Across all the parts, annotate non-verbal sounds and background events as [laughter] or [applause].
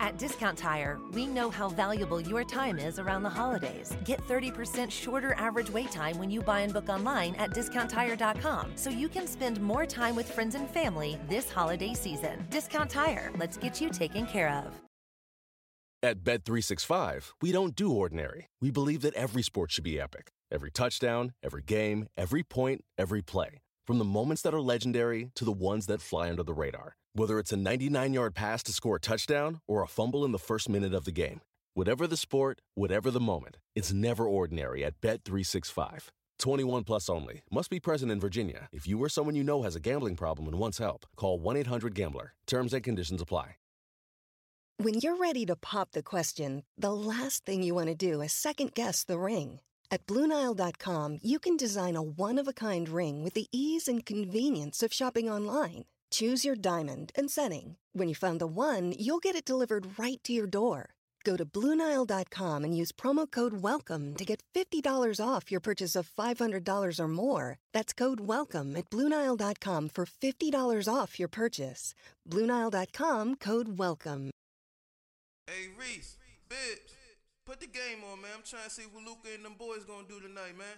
At Discount Tire, we know how valuable your time is around the holidays. Get 30% shorter average wait time when you buy and book online at discounttire.com so you can spend more time with friends and family this holiday season. Discount Tire, let's get you taken care of. At Bet365, we don't do ordinary. We believe that every sport should be epic every touchdown, every game, every point, every play. From the moments that are legendary to the ones that fly under the radar. Whether it's a 99 yard pass to score a touchdown or a fumble in the first minute of the game. Whatever the sport, whatever the moment, it's never ordinary at Bet365. 21 plus only. Must be present in Virginia. If you or someone you know has a gambling problem and wants help, call 1 800 Gambler. Terms and conditions apply. When you're ready to pop the question, the last thing you want to do is second guess the ring. At Bluenile.com, you can design a one of a kind ring with the ease and convenience of shopping online. Choose your diamond and setting. When you find the one, you'll get it delivered right to your door. Go to Bluenile.com and use promo code WELCOME to get $50 off your purchase of $500 or more. That's code WELCOME at Bluenile.com for $50 off your purchase. Bluenile.com code WELCOME. Hey Reese, Bibs, put the game on, man. I'm trying to see what Luka and them boys gonna do tonight, man.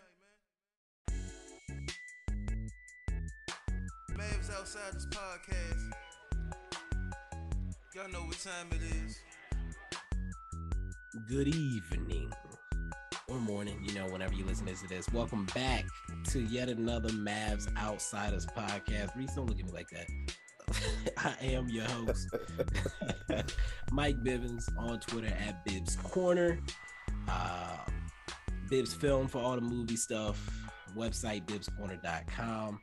Outside this podcast. Y'all know what time it is. Good evening or morning, you know, whenever you listen to this. Welcome back to yet another Mavs Outsiders podcast. Reese, don't look at me like that. [laughs] I am your host, [laughs] Mike Bivens on Twitter at Bibs Corner. Uh, Bibs Film for all the movie stuff. Website bibscorner.com.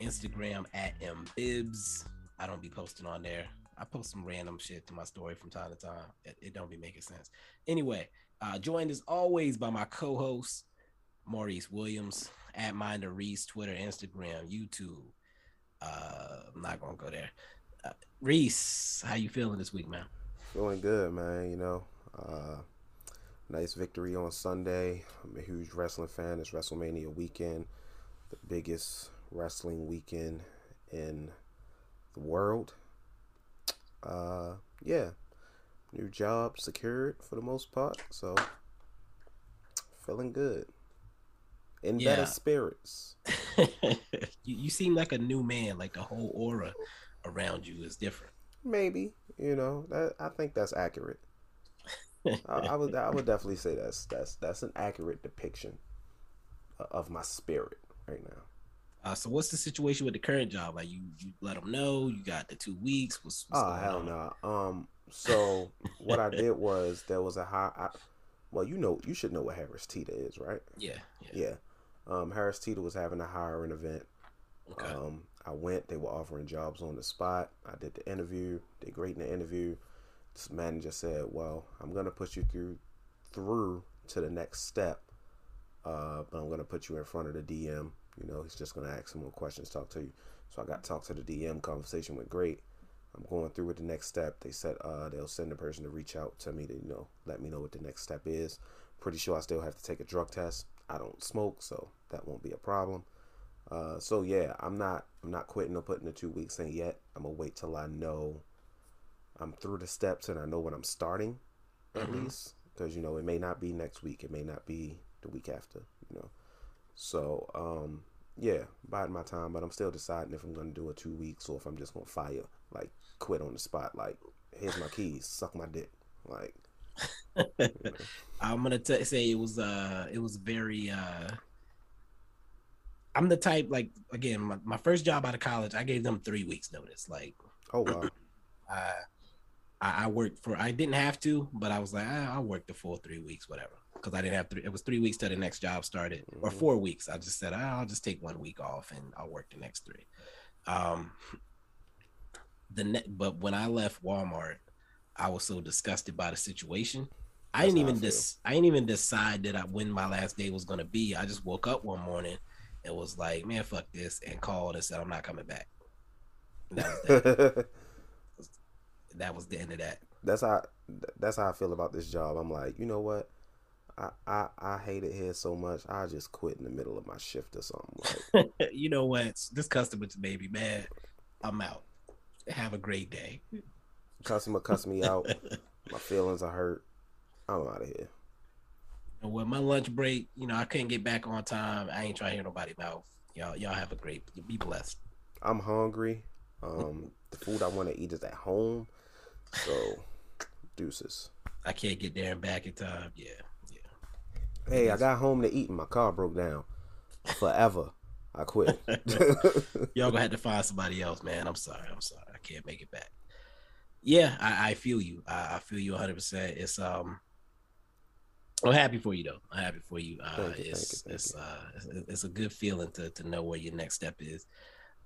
Instagram at mbibs. I don't be posting on there. I post some random shit to my story from time to time. It, it don't be making sense. Anyway, uh, joined as always by my co-host Maurice Williams at MindofReese, Twitter, Instagram, YouTube. Uh, I'm not gonna go there. Uh, Reese, how you feeling this week, man? Feeling good, man. You know, uh, nice victory on Sunday. I'm a huge wrestling fan. It's WrestleMania weekend, the biggest wrestling weekend in the world. Uh, yeah, new job secured for the most part, so feeling good. In Yeah. better spirits. [laughs] you, you seem like a new man. Like the whole aura around you is different. Maybe you know that. I think that's accurate. I, I would. I would definitely say that's that's that's an accurate depiction of my spirit right now. Uh, so what's the situation with the current job? Like you, you let them know you got the two weeks. What's, what's Oh hell no. Um. So what I did was there was a high. I, well, you know, you should know what Harris Teeter is, right? Yeah, yeah. Yeah. Um, Harris Teeter was having a hiring event. Okay. Um, I went. They were offering jobs on the spot. I did the interview. Did great in the interview. This manager said, "Well, I'm gonna put you through through to the next step, uh, but I'm gonna put you in front of the DM. You know, he's just gonna ask some more questions, talk to you. So I got to talk to the DM. Conversation went great. I'm going through with the next step. They said uh, they'll send the person to reach out to me to you know let me know what the next step is. Pretty sure I still have to take a drug test. I don't smoke, so that won't be a problem. Uh, so yeah, I'm not I'm not quitting or putting the two weeks in yet. I'm gonna wait till I know I'm through the steps and I know when I'm starting, at least, because you know it may not be next week, it may not be the week after, you know. So um, yeah, biding my time, but I'm still deciding if I'm gonna do a two weeks or if I'm just gonna fire, like quit on the spot. Like here's my keys, suck my dick, like. [laughs] I'm gonna t- say it was uh it was very uh I'm the type like again my, my first job out of college I gave them three weeks notice like Oh wow. [clears throat] I I I worked for I didn't have to but I was like ah, I'll work the full three weeks whatever because I didn't have three it was three weeks till the next job started or four weeks I just said I'll just take one week off and I'll work the next three um the ne- but when I left Walmart I was so disgusted by the situation I That's didn't even dis- I didn't even decide that I when my last day was gonna be. I just woke up one morning and was like, man, fuck this, and called and said I'm not coming back. And that was that. [laughs] that was the end of that. that's how that's how I feel about this job. I'm like, you know what? I, I I hate it here so much. I just quit in the middle of my shift or something. Like, [laughs] you know what? This customer just made me mad. I'm out. Have a great day. customer cuss me out. My feelings are hurt. I'm out of here. And with my lunch break, you know, I couldn't get back on time. I ain't trying to hear nobody mouth. Y'all, y'all have a great. Be blessed. I'm hungry. Um, the food I want to eat is at home. So, deuces. I can't get there and back in time. Yeah. Hey, I got home to eat and my car broke down. Forever. I quit. [laughs] [laughs] Y'all gonna have to find somebody else, man. I'm sorry. I'm sorry. I can't make it back. Yeah, I, I feel you. I, I, feel you 100. percent It's um, I'm happy for you though. I'm happy for you. Uh, Thank you, it's thank you, it's thank uh, it's, it's a good feeling to to know where your next step is.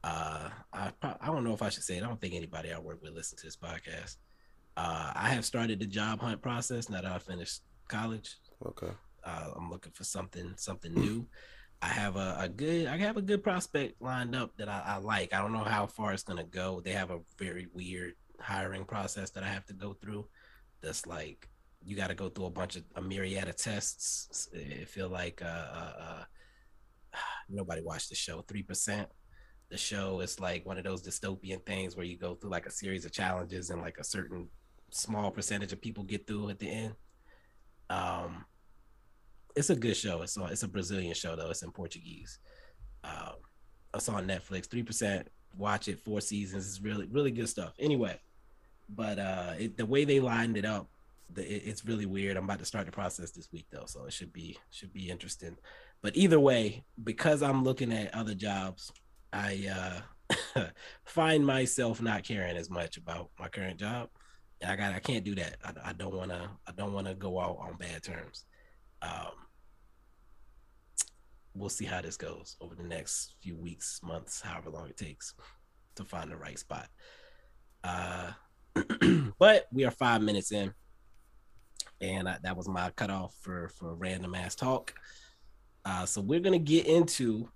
Uh, I I don't know if I should say it. I don't think anybody I work with listens to this podcast. Uh, I have started the job hunt process now that I finished college. okay. Uh, I'm looking for something something new. I have a, a good I have a good prospect lined up that I, I like. I don't know how far it's gonna go. They have a very weird hiring process that I have to go through. That's like you got to go through a bunch of a myriad of tests. It feel like uh, uh, uh, [sighs] nobody watched the show. Three percent. The show is like one of those dystopian things where you go through like a series of challenges and like a certain small percentage of people get through at the end. Um, it's a good show. It's on, it's a Brazilian show though. It's in Portuguese. Um, it's on Netflix. Three percent. Watch it. Four seasons. It's really really good stuff. Anyway, but uh, it, the way they lined it up, the, it, it's really weird. I'm about to start the process this week though, so it should be should be interesting. But either way, because I'm looking at other jobs, I uh, [laughs] find myself not caring as much about my current job. And I got I can't do that. I, I don't want to I don't want to go out on bad terms. Um, we'll see how this goes over the next few weeks, months, however long it takes to find the right spot. Uh, [clears throat] but we are five minutes in, and I, that was my cutoff for for random ass talk. Uh, so we're gonna get into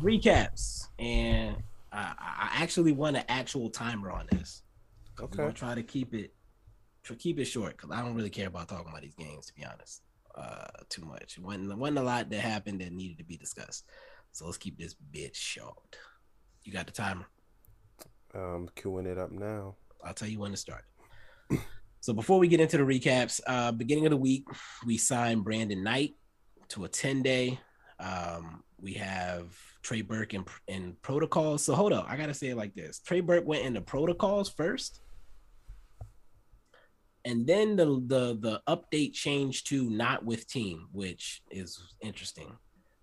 recaps, and I, I actually want an actual timer on this. We're Okay. gonna try to keep it to keep it short because I don't really care about talking about these games to be honest. Uh, too much. Wasn't wasn't a lot that happened that needed to be discussed. So let's keep this bit short. You got the timer. Um, queuing it up now. I'll tell you when to start. [clears throat] so before we get into the recaps, uh, beginning of the week, we signed Brandon Knight to a 10 day. Um, we have Trey Burke in, in protocols. So hold up, I gotta say it like this: Trey Burke went into protocols first, and then the the the update changed to not with team, which is interesting.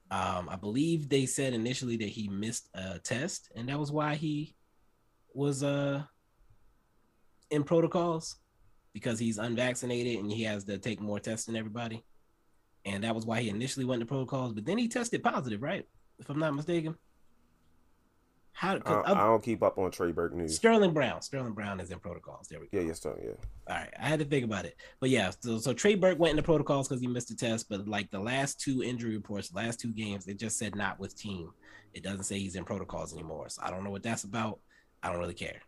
Um, I believe they said initially that he missed a test, and that was why he was uh in protocols because he's unvaccinated and he has to take more tests than everybody. And that was why he initially went to protocols, but then he tested positive, right? If I'm not mistaken. How I, 'cause I don't keep up on Trey Burke news. Sterling Brown. Sterling Brown is in protocols. There we go. Yeah, yes, sir. Yeah. All right, I had to think about it, but yeah. So, so Trey Burke went into protocols because he missed a test, but like the last two injury reports, last two games, it just said not with team. It doesn't say he's in protocols anymore. So I don't know what that's about. I don't really care.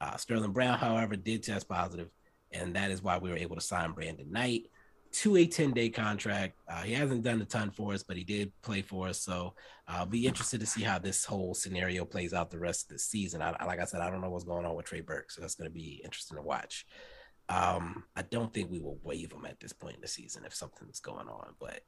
Uh, Sterling Brown, however, did test positive, and that is why we were able to sign Brandon Knight to a 10 day contract. Uh, he hasn't done a ton for us, but he did play for us. So I'll be interested to see how this whole scenario plays out the rest of the season. I, like I said, I don't know what's going on with Trey Burke, so that's going to be interesting to watch. Um, I don't think we will waive him at this point in the season if something's going on, but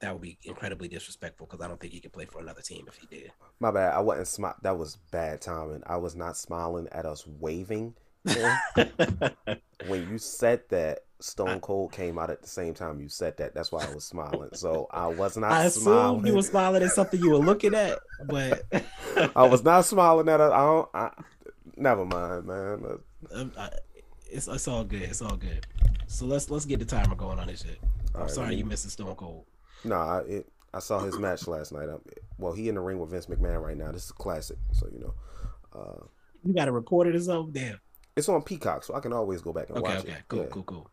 that would be incredibly disrespectful because I don't think he could play for another team if he did. My bad. I wasn't smile. That was bad timing. I was not smiling at us waving. Yeah. [laughs] when you said that, Stone Cold came out at the same time you said that. That's why I was smiling. So I was not I smiling. you were smiling at something you were looking at, but [laughs] I was not smiling at us. I don't. I, never mind, man. um, I- it's it's all good. It's all good. So let's let's get the timer going on this shit. I'm All right, sorry let you missed the Stone Cold. No, I, it, I saw his match last night. i well, he in the ring with Vince McMahon right now. This is a classic, so you know. Uh, You got to record it or something. Damn. It's on Peacock, so I can always go back and Okay. watch Okay. it. Cool. Yeah. Cool. Cool.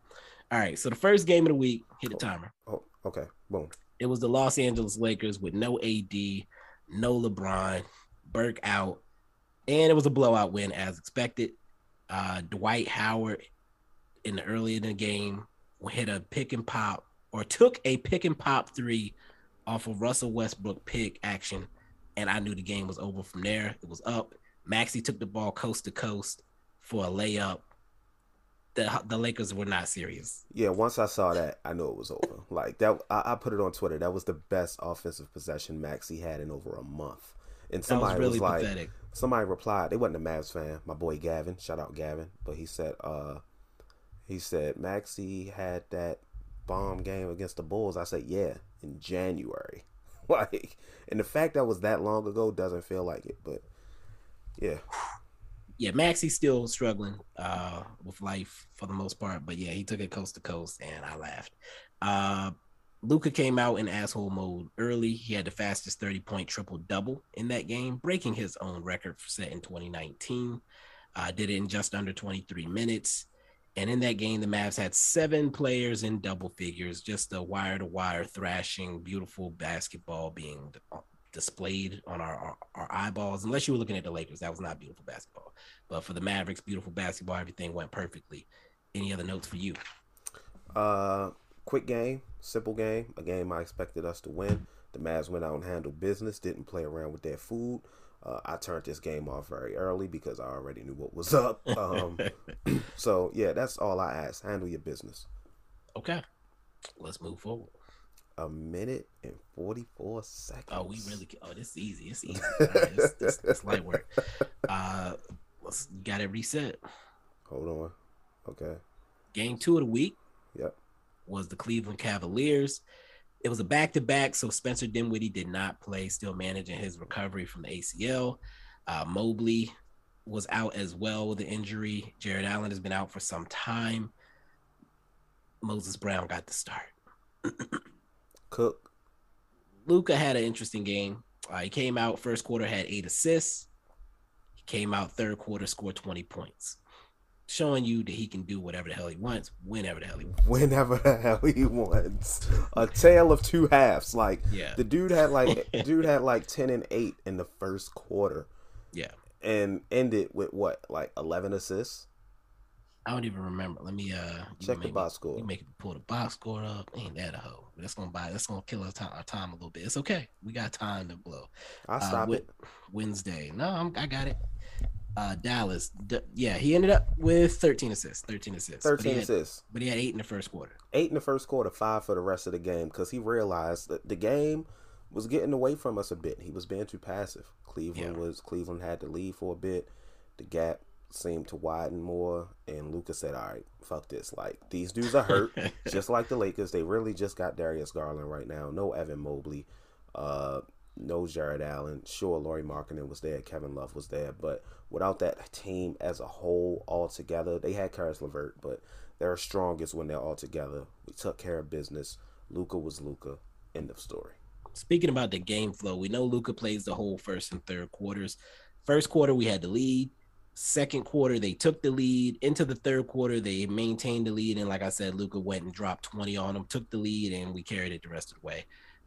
All right. So the first game of the week hit the timer. Oh, okay. Boom. It was the Los Angeles Lakers with no AD, no LeBron, Burke out, and it was a blowout win as expected. Uh, Dwight Howard in the early in the game hit a pick and pop or took a pick and pop three off of Russell Westbrook pick action, and I knew the game was over from there. It was up. Maxi took the ball coast to coast for a layup. the the Lakers were not serious. Yeah, once I saw that, I knew it was over. Like that, I, I put it on Twitter. That was the best offensive possession Maxi had in over a month. And somebody that was, really was like, pathetic. somebody replied. They wasn't a Mavs fan. My boy Gavin, shout out Gavin, but he said, uh, he said Maxi had that bomb game against the Bulls. I said, yeah, in January. [laughs] like, and the fact that was that long ago doesn't feel like it, but yeah. Yeah, Maxi's still struggling uh, with life for the most part, but yeah, he took it coast to coast, and I laughed. Uh, Luka came out in asshole mode early. He had the fastest 30 point triple double in that game, breaking his own record set in 2019. Uh, did it in just under 23 minutes. And in that game, the Mavs had seven players in double figures, just a wire to wire thrashing, beautiful basketball being displayed on our, our, our, eyeballs. Unless you were looking at the Lakers, that was not beautiful basketball. But for the Mavericks, beautiful basketball, everything went perfectly. Any other notes for you? Uh, quick game, simple game, a game I expected us to win. The Mavs went out and handled business, didn't play around with their food. Uh, I turned this game off very early because I already knew what was up. [laughs] Um, [clears throat] so yeah, that's all I ask. Handle your business. Okay, let's move forward. A minute and forty four seconds. Oh, we really? Oh, this is easy. It's easy. Right, it's, light work. [laughs] Uh, let's got it reset. Hold on. Okay. Game two of the week. Yep. Was the Cleveland Cavaliers it was a back to back, so Spencer Dinwiddie did not play, still managing his recovery from the ACL. Uh, Mobley was out as well with the injury. Jarrett Allen has been out for some time. Moses Brown got the start. [clears throat] Cook. Luka had an interesting game. Uh, he came out first quarter, had eight assists. He came out third quarter, scored 20 points showing you that he can do whatever the hell he wants, whenever the hell he wants. Whenever the hell he wants. A tale of two halves. Like yeah. the dude had like [laughs] dude had like ten and eight in the first quarter. Yeah. And ended with what, like eleven assists? I don't even remember. Let me uh check the box score. You make it pull the box score up. Ain't that a hoe? That's gonna buy. That's gonna kill our time, our time a little bit. It's okay. We got time to blow. I'll uh, stop it. Wednesday. No, I'm, I got it uh, Dallas. D- yeah, he ended up with 13 assists. 13 assists. 13 but had, assists. But he had eight in the first quarter. Eight in the first quarter, five for the rest of the game because he realized that the game was getting away from us a bit. He was being too passive. Cleveland yeah. was Cleveland had to lead for a bit. The gap seemed to widen more, and Lucas said, "All right, fuck this. Like these dudes are hurt, [laughs] just like the Lakers. They really just got Darius Garland right now. No Evan Mobley. Uh, no Jarrett Allen. Sure, Lauri Markkanen was there, Kevin Love was there, but without that team as a whole all together, they had Caris LeVert, but they're strongest when they're all together. We took care of business. Luka was Luka. End of story. Speaking about the game flow, we know Luka plays the whole first and third quarters. First quarter, we had the lead. Second quarter, they took the lead. Into the third quarter, they maintained the lead. And like I said, luka went and dropped 20 on them, took the lead, and we carried it the rest of the way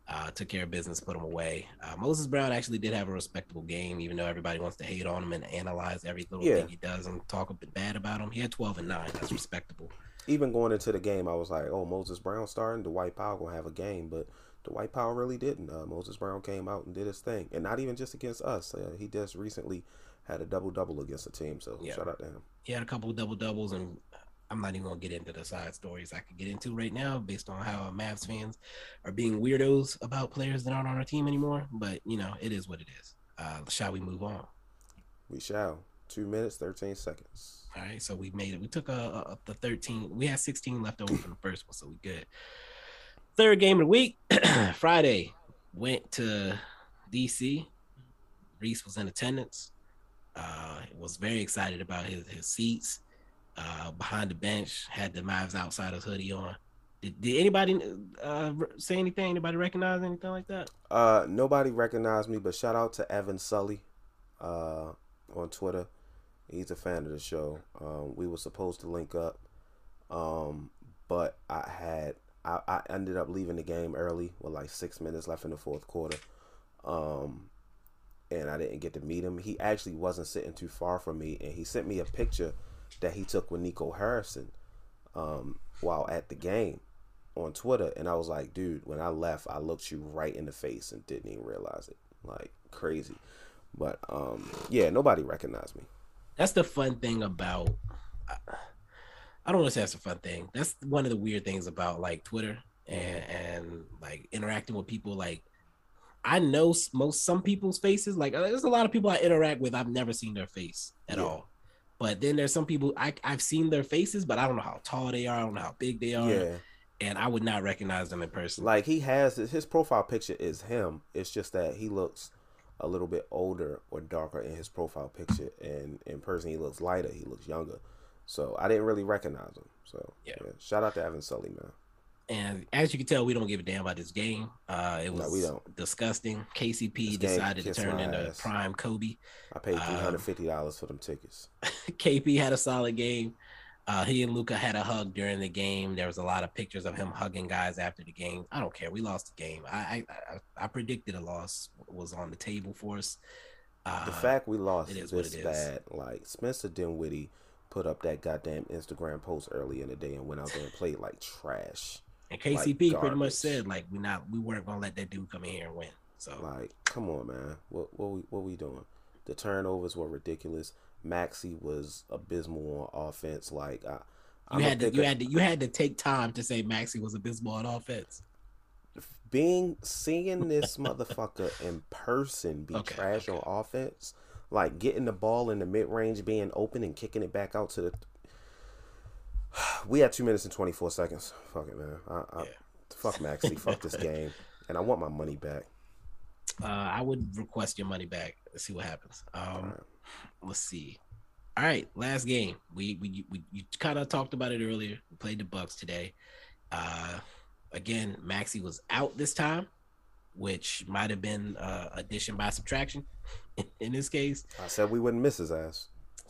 uh, took care of business, put them away. Uh, Moses Brown actually did have a respectable game, even though everybody wants to hate on him and analyze every little yeah. thing he does and talk a bit bad about him. He had 12 and 9. That's respectable. Even going into the game, I was like, oh, Moses Brown starting. Dwight Powell to have a game. But Dwight Powell really didn't. Uh, Moses Brown came out and did his thing. And not even just against us. Uh, he just recently had a double double against the team. So yeah. shout out to him. He had a couple of double doubles and I'm not even gonna get into the side stories I could get into right now based on how Mavs fans are being weirdos about players that aren't on our team anymore. But you know, it is what it is. Uh, shall we move on? We shall. Two minutes, thirteen seconds. All right, so we made it. We took a, a the thirteen. We had sixteen left over from the first one, so we good. Third game of the week, [clears throat] Friday. Went to DC. Reese was in attendance. Uh, was very excited about his his seats uh, behind the bench, had the Mavs outside Outsiders hoodie on. Did, did anybody uh, say anything? Anybody recognize anything like that? Uh, nobody recognized me, but shout out to Evan Sully uh, on Twitter. He's a fan of the show. Um, we were supposed to link up, um, but I had I, I, ended up leaving the game early with like six minutes left in the fourth quarter. Um, and I didn't get to meet him. He actually wasn't sitting too far from me, and he sent me a picture that he took with Nico Harrison um, while at the game on Twitter, and I was like, dude, when I left, I looked you right in the face and didn't even realize it, like crazy. But um, yeah, nobody recognized me. That's the fun thing about. I don't want to say that's a fun thing. That's one of the weird things about like Twitter and and like interacting with people. Like I know most some people's faces. Like uh, there's a lot of people I interact with. I've never seen their face at yeah. all. But then there's some people I I've seen their faces, but I don't know how tall they are. I don't know how big they are. Yeah. And I would not recognize them in person. Like he has his profile picture is him. It's just that he looks a little bit older or darker in his profile picture, and in person he looks lighter. He looks younger. So I didn't really recognize him. So yeah, yeah. shout out to Evan Sully, man. And as you can tell, we don't give a damn about this game. Uh, it was no, disgusting. KCP decided to turn into ass. prime Kobe. I paid three hundred fifty dollars um, for them tickets. [laughs] KP had a solid game. Uh, he and Luka had a hug during the game. There was a lot of pictures of him hugging guys after the game. I don't care. We lost the game. I I, I predicted a loss was on the table for us. Uh, the fact we lost is this bad, like Spencer Dinwiddie put up that goddamn Instagram post early in the day and went out there and played like trash. And KCP like pretty much said like we not we weren't gonna let that dude come in here and win. So like, come on, man, what what we what we doing? The turnovers were ridiculous. Maxi was abysmal on offense. Like I, you had to you had to you had to take time to say Maxi was abysmal on offense. Being seeing this motherfucker in person be okay, trash okay. on offense, like getting the ball in the mid range, being open and kicking it back out to the. [sighs] We had two minutes and twenty four seconds. Fuck it, man. I, I, yeah. Fuck Maxi. fuck this game, [laughs] and I want my money back. Uh, I would request your money back. Let's see what happens. Um, right. Let's see. All right, last game. We we, we you kind of talked about it earlier. We played the Bucks today. Uh, again, Maxi was out this time, which might have been uh, addition by subtraction [laughs] in this case. I said we wouldn't miss his ass.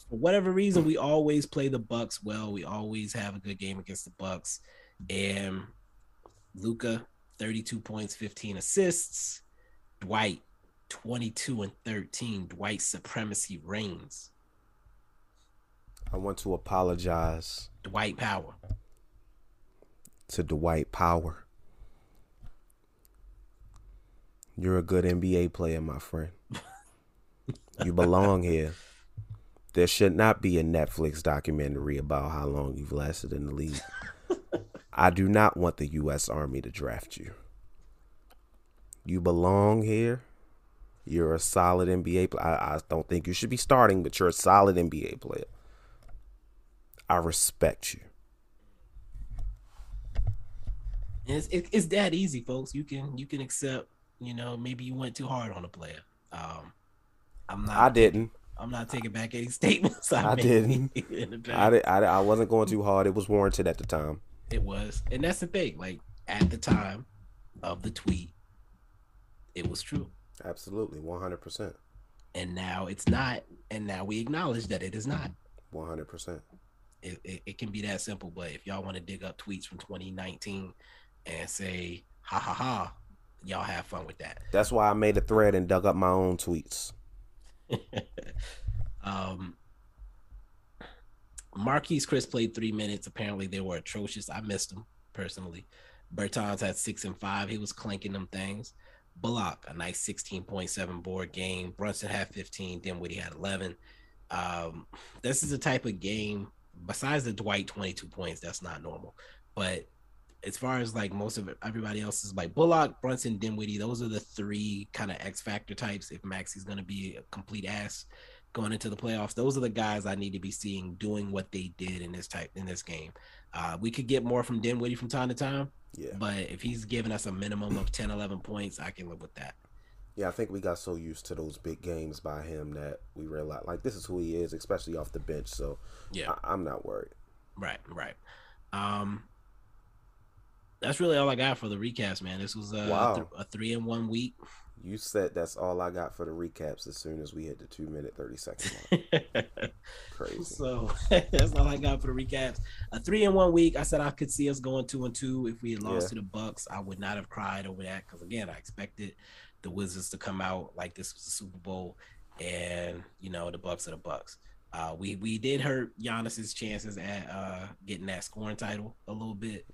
For whatever reason, we always play the Bucks well. We always have a good game against the Bucks. And Luka, 32 points, 15 assists. Dwight, 22 and 13. Dwight supremacy reigns. I want to apologize. Dwight Power. To Dwight Power. You're a good NBA player, my friend. you belong [laughs] here. There should not be a Netflix documentary about how long you've lasted in the league. [laughs] I do not want the U.S. Army to draft you. You belong here. You're a solid NBA player. I, I don't think you should be starting, but you're a solid NBA player. I respect you. It's, it, it's that easy, folks. You can you can accept. You know, maybe you went too hard on a player. Um, I'm not. I didn't. I'm not taking back any statements. I, I didn't. [laughs] I, did, I I wasn't going too hard. It was warranted at the time. It was, and that's the thing. Like at the time of the tweet, it was true. Absolutely, one hundred percent. And now it's not, and now we acknowledge that it is not. One hundred percent. It, it can be that simple. But if y'all want to dig up tweets from 2019 and say ha ha ha, y'all have fun with that. That's why I made a thread and dug up my own tweets. [laughs] um, Marquese Chriss played three minutes. Apparently, they were atrocious. I missed them personally. Bertans had six and five. He was clanking them things. Bullock, a nice 16.7 board game. Brunson had 15. Dinwiddie had 11. Um, this is a type of game besides the Dwight 22 points, that's not normal. But as far as like most of everybody else is like Bullock, Brunson, Dinwiddie. Those are the three kind of X factor types. If Maxi's going to be a complete ass going into the playoffs, those are the guys I need to be seeing doing what they did in this type in this game. Uh, we could get more from Dinwiddie from time to time. Yeah. But if he's giving us a minimum of 10, 11 points, I can live with that. Yeah, I think we got so used to those big games by him that we realized like this is who he is, especially off the bench. So yeah, I, am not worried. Right, right. Um, that's really all I got for the recaps, man. This was a, wow. th- a three in one week. You said that's all I got for the recaps as soon as we hit the two minute thirty second mark. [laughs] Crazy. So [laughs] that's all I got for the recaps. A three in one week. I said I could see us going two and two if we had lost yeah. to the Bucks. I would not have cried over that because again, I expected the Wizards to come out like this was a Super Bowl, and you know the Bucks are the Bucks. Uh, we we did hurt Giannis's chances at uh, getting that scoring title a little bit.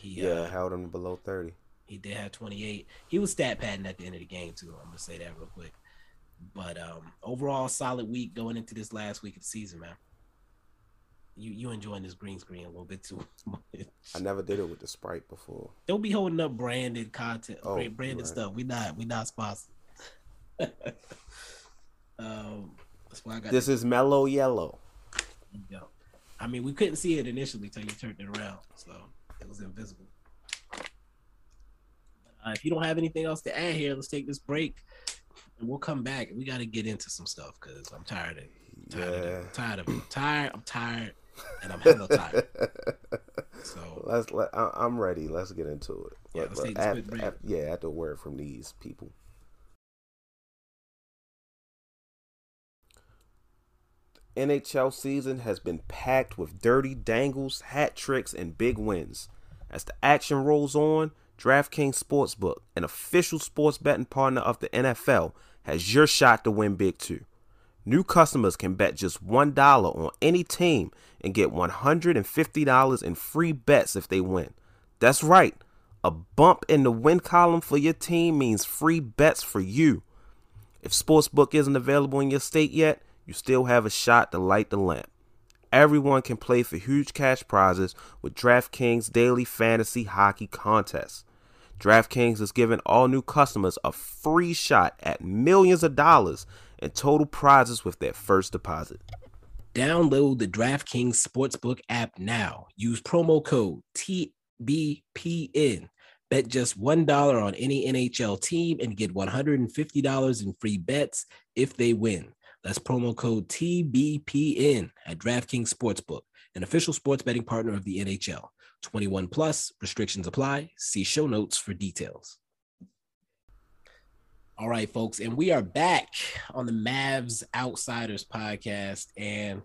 He yeah uh, held him below thirty. He did have twenty eight. He was stat padding at the end of the game too. I'm gonna say that real quick. But um, overall, solid week going into this last week of the season, man. You you enjoying this green screen a little bit too [laughs] much. I never did it with the Sprite before. Don't be holding up branded content, Oh, brand- branded right. stuff. We not we not sponsored. [laughs] um, that's why I got This is mellow yellow. Go. I mean, we couldn't see it initially till you turned it around, so it was invisible. Uh, if you don't have anything else to add here, let's take this break, and we'll come back. We got to get into some stuff because I'm tired of it. Tired of Yeah. it. Tired of it. I'm [laughs] tired. I'm tired, and I'm hella tired. [laughs] So Let's let I, I'm ready. Let's get into it. Yeah, But- let's but take this af- quick break. af- yeah, after a word from these people. NHL season has been packed with dirty dangles, hat tricks, and big wins. As the action rolls on, DraftKings Sportsbook, an official sports betting partner of the NFL, has your shot to win big too. New customers can bet just $1 on any team and get $150 in free bets if they win. That's right. A bump in the win column for your team means free bets for you. If Sportsbook isn't available in your state yet, you still have a shot to light the lamp. Everyone can play for huge cash prizes with DraftKings Daily Fantasy Hockey Contest. DraftKings is giving all new customers a free shot at millions of dollars in total prizes with their first deposit. download the DraftKings Sportsbook app now. Use promo code TBPN. Bet just $1 on any NHL team and get $150 in free bets if they win. That's promo code TBPN at DraftKings Sportsbook, an official sports betting partner of the NHL. 21 plus, restrictions apply. See show notes for details. All right, folks, and we are back on the Mavs Outsiders podcast. And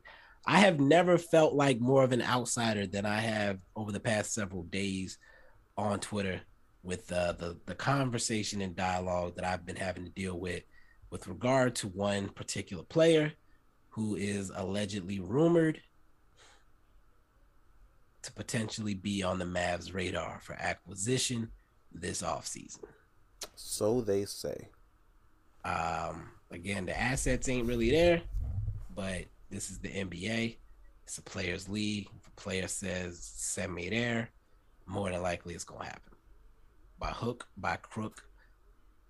I have never felt like more of an outsider than I have over the past several days on Twitter with uh, the the conversation and dialogue that I've been having to deal with with regard to one particular player who is allegedly rumored to potentially be on the Mavs radar for acquisition this offseason. So they say. Um, again, the assets ain't really there, but this is the NBA. It's a players' league. If a player says send me there, more than likely it's gonna happen. By hook, by crook,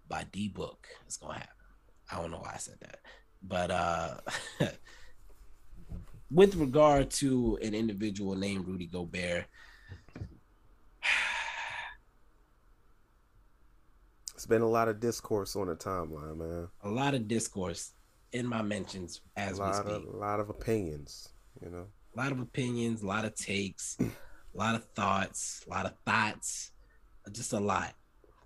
by D book, it's gonna happen. I don't know why I said that. But uh [laughs] with regard to an individual named Rudy Gobert, [sighs] It's been a lot of discourse on the timeline, man. a lot of discourse in my mentions as a we speak. of a lot of opinions, you know. a lot of opinions, a lot of takes, a [clears throat] lot of thoughts, a lot of thoughts, just a lot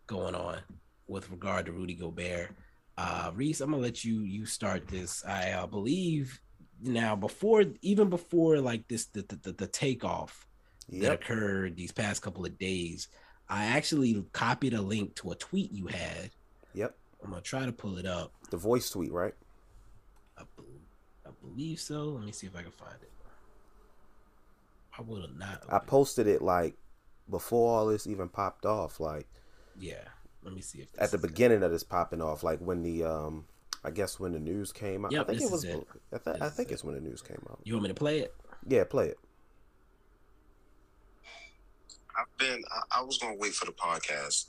going on with regard to Rudy Gobert. Uh, Reese, I'm gonna let you you start this. I uh, believe now before even before like this the the, the, the takeoff that occurred these past couple of days. I actually copied a link to a tweet you had. Yep. I'm gonna try to pull it up. The voice tweet, right? I, bel I believe so. Let me see if I can find it. I would have not. I posted it like before all this even popped off, like Yeah. Let me see if at the is beginning of this popping off, like when the um I guess when the news came out. Yep, I think this it was is it. I, th- This I is think it. it's when the news came out. You want me to play it? Yeah, play it. I've been. I, I was gonna wait for the podcast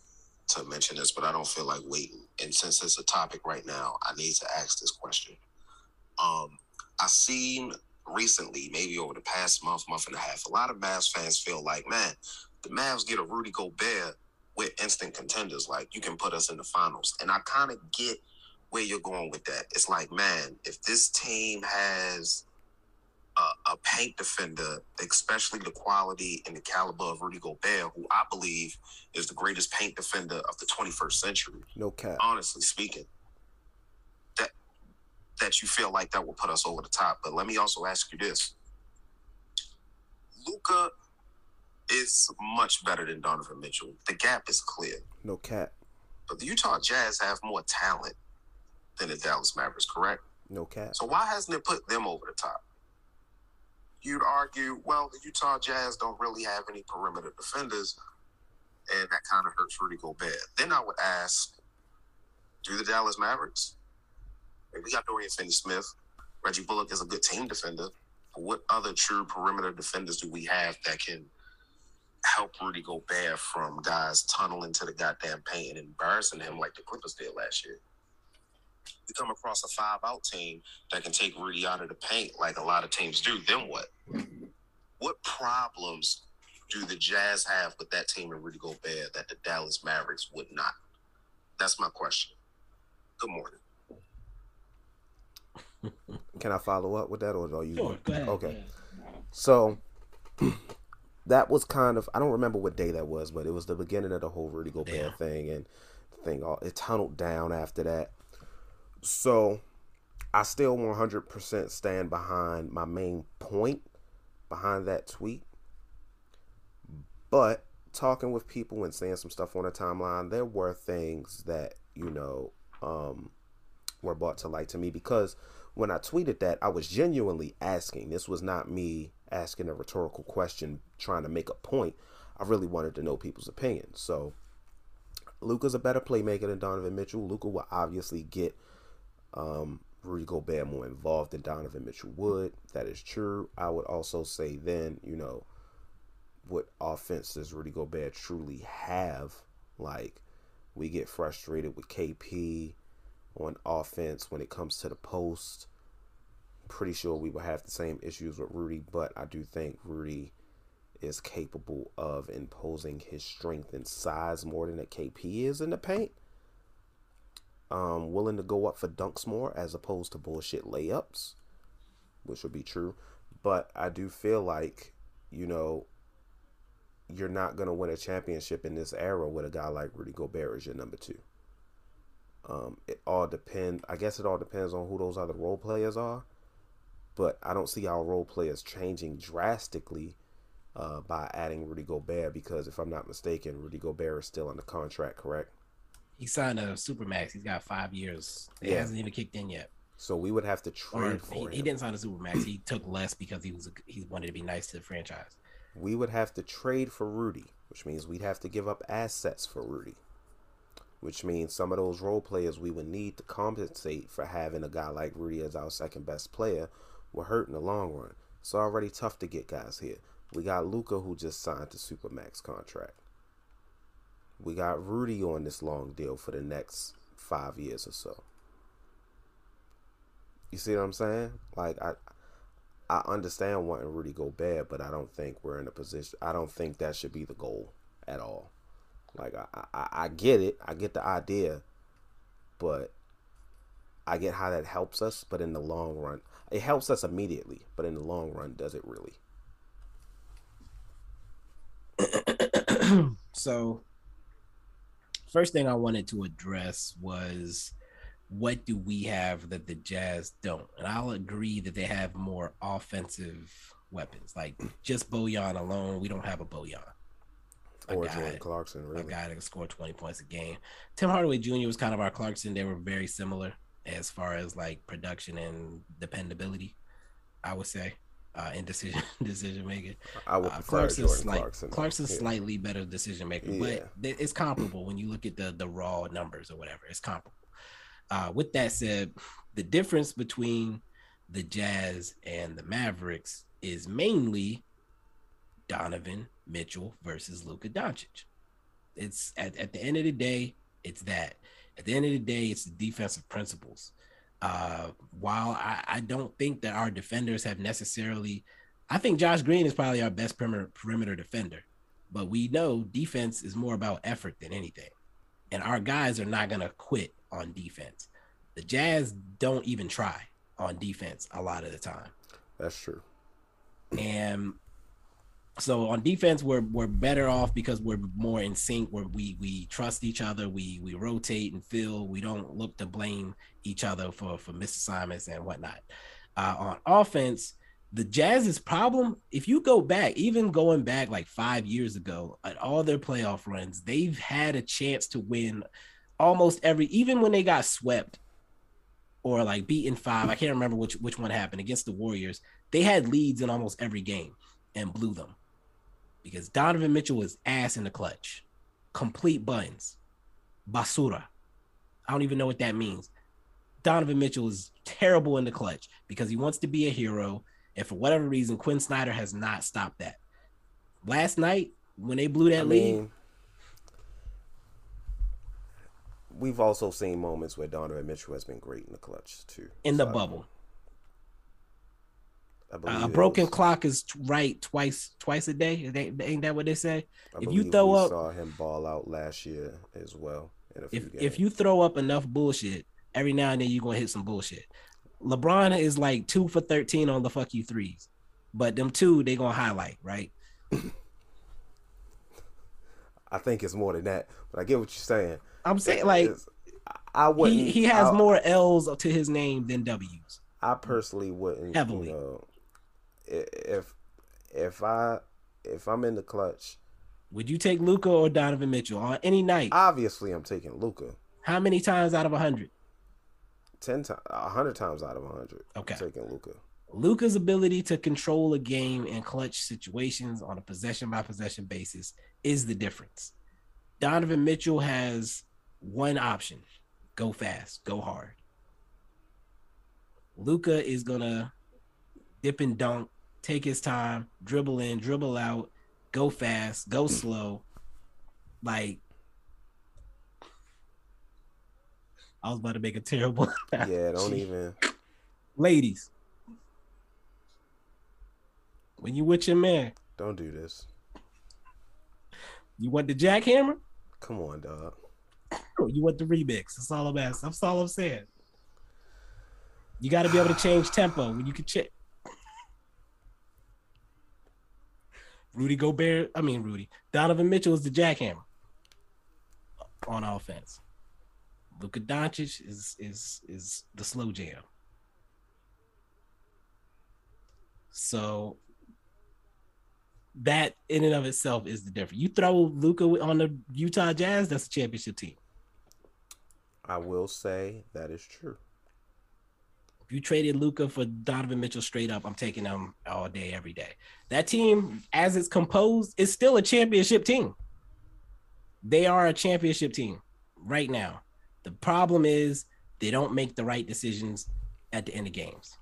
to mention this, but I don't feel like waiting. And since it's a topic right now, I need to ask this question. Um, I seen recently, maybe over the past month, month and a half, a lot of Mavs fans feel like, man, the Mavs get a Rudy Gobert with instant contenders. Like you can put us in the finals, and I kind of get where you're going with that. It's like, man, if this team has a, a paint defender, especially the quality and the caliber of Rudy Gobert, who I believe is the greatest paint defender of the 21st century. No cap. Honestly speaking, that that you feel like that will put us over the top. But let me also ask you this: Luka is much better than Donovan Mitchell. The gap is clear, No cap. but the Utah Jazz have more talent than the Dallas Mavericks. Correct? No cap. So why hasn't it put them over the top? You'd argue, well, the Utah Jazz don't really have any perimeter defenders, and that kind of hurts Rudy Gobert. Then I would ask, do the Dallas Mavericks? I we got Dorian Finney-Smith. Reggie Bullock is a good team defender. what other true perimeter defenders do we have that can help Rudy Gobert from guys tunneling to the goddamn paint and embarrassing him like the Clippers did last year? We come across a five out team that can take Rudy out of the paint like a lot of teams do. Then what? What problems do the Jazz have with that team and Rudy Gobert that the Dallas Mavericks would not? That's my question. Good morning. Can I follow up with that, or are you? Sure, go ahead. Okay. So [clears throat] that was kind of I don't remember what day that was, but it was the beginning of the whole Rudy Gobert Yeah. thing, and the thing all it tunneled down after that. So I still 100% stand behind my main point behind that tweet. But talking with people and saying some stuff on the timeline, there were things that, you know, um, were brought to light to me because when I tweeted that, I was genuinely asking. This was not me asking a rhetorical question trying to make a point. I really wanted to know people's opinions. So Luka's a better playmaker than Donovan Mitchell. Luca will obviously get um, Rudy Gobert more involved than Donovan Mitchell would. That is true. I would also say then, you know, what offense does Rudy Gobert truly have? Like, we get frustrated with KP on offense when it comes to the post. Pretty sure we will have the same issues with Rudy, but I do think Rudy is capable of imposing his strength and size more than that KP is in the paint. Um, willing to go up for dunks more as opposed to bullshit layups, which would be true. But I do feel like, you know, you're not going to win a championship in this era with a guy like Rudy Gobert as your number two. Um, it all depends. I guess it all depends on who those other role players are. But I don't see our role players changing drastically uh, by adding Rudy Gobert because if I'm not mistaken, Rudy Gobert is still under contract, correct? He signed a supermax. He's got five years. It Yeah. hasn't even kicked in yet. So we would have to trade he, he didn't sign a supermax. He took less because he was a, he wanted to be nice to the franchise. we would have to trade for Rudy, which means we'd have to give up assets for Rudy. Which means some of those role players we would need to compensate for having a guy like Rudy as our second best player will hurt in the long run. It's already tough to get guys here. We got Luka who just signed the Supermax contract. We got Rudy on this long deal for the next five years or so. You see what I'm saying? Like I I understand wanting Rudy Gobert, but I don't think we're in a position. I don't think that should be the goal at all. Like I, I, I get it, I get the idea, but I get how that helps us. But in the long run, it helps us immediately. But in the long run, does it really? [clears throat] so first thing I wanted to address was what do we have that the Jazz don't? And I'll agree that they have more offensive weapons. Like just Bojan alone, we don't have a Bojan. A Or guy- Clarkson, A really? guy that can score 20 points a game. Tim Hardaway Jr. was kind of our Clarkson. They were very similar as far as like production and dependability, I would say, uh, in decision [laughs] decision making. I would Uh, Clarkson's slight, Clarkson. Clarkson's Yeah. slightly better decision maker, Yeah. but it's comparable when you look at the the raw numbers or whatever. It's comparable. Uh, with that said, the difference between the Jazz and the Mavericks is mainly Donovan Mitchell versus Luka Doncic. It's at, at the end of the day, it's that. At the end of the day, it's the defensive principles. Uh, while I, I don't think that our defenders have necessarily, I think Josh Green is probably our best perimeter, perimeter defender, but we know defense is more about effort than anything. And our guys are not going to quit on defense. The Jazz don't even try on defense a lot of the time. That's true. And so on defense, we're we're better off because we're more in sync. Where we we trust each other. We we rotate and fill. We don't look to blame each other for for misassignments and whatnot. Uh, on offense, the Jazz's problem, if you go back, even going back like five years ago, at all their playoff runs, they've had a chance to win almost every, even when they got swept or like beaten five. I can't remember which which one happened against the Warriors. They had leads in almost every game and blew them because Donovan Mitchell was ass in the clutch, complete buns, basura. I don't even know what that means. Donovan Mitchell is terrible in the clutch because he wants to be a hero And for whatever reason, Quinn Snyder has not stopped that. Last night, when they blew that I lead, mean, we've also seen moments where Donovan Mitchell has been great in the clutch too. in the So, bubble, I believe a broken was- clock is right twice twice a day. That- Ain't that what they say? I if you throw up- saw him ball out last year as well. In a few If games. if you throw up enough bullshit, every now and then you're gonna hit some bullshit. LeBron is like two for thirteen on the fuck you threes, but them two they gonna highlight right. [coughs] I think it's more than that, but I get what you're saying. I'm saying like I wouldn't. he, he has I, more L's to his name than W's. I personally wouldn't. Heavily. You know, if if I if I'm in the clutch, Would you take Luka or Donovan Mitchell on any night? obviously I'm taking Luka. How many times out of a hundred? ten times, a hundred times out of a hundred. Okay. I'm taking Luka. Luka's ability to control a game in clutch situations on a possession by possession basis is the difference. Donovan Mitchell has one option go fast, go hard. Luka is going to dip and dunk, take his time, dribble in, dribble out, go fast, go hmm. slow. Like, I was about to make a terrible. [laughs] Yeah, don't even. ladies. When you with your man, Don't do this. you want the jackhammer Come on, dog. you want the remix. That's all I'm asking. That's all I'm saying. You got to be able to change tempo when you can check. Rudy Gobert, I mean Rudy. Donovan Mitchell is the jackhammer on offense. Luka Doncic is is is the slow jam. So that in and of itself is the difference. You throw Luka on the Utah Jazz, that's a championship team. I will say that is true. If you traded Luka for Donovan Mitchell straight up, I'm taking them all day, every day. That team, as it's composed, is still a championship team. They are a championship team right now. The problem is they don't make the right decisions at the end of games.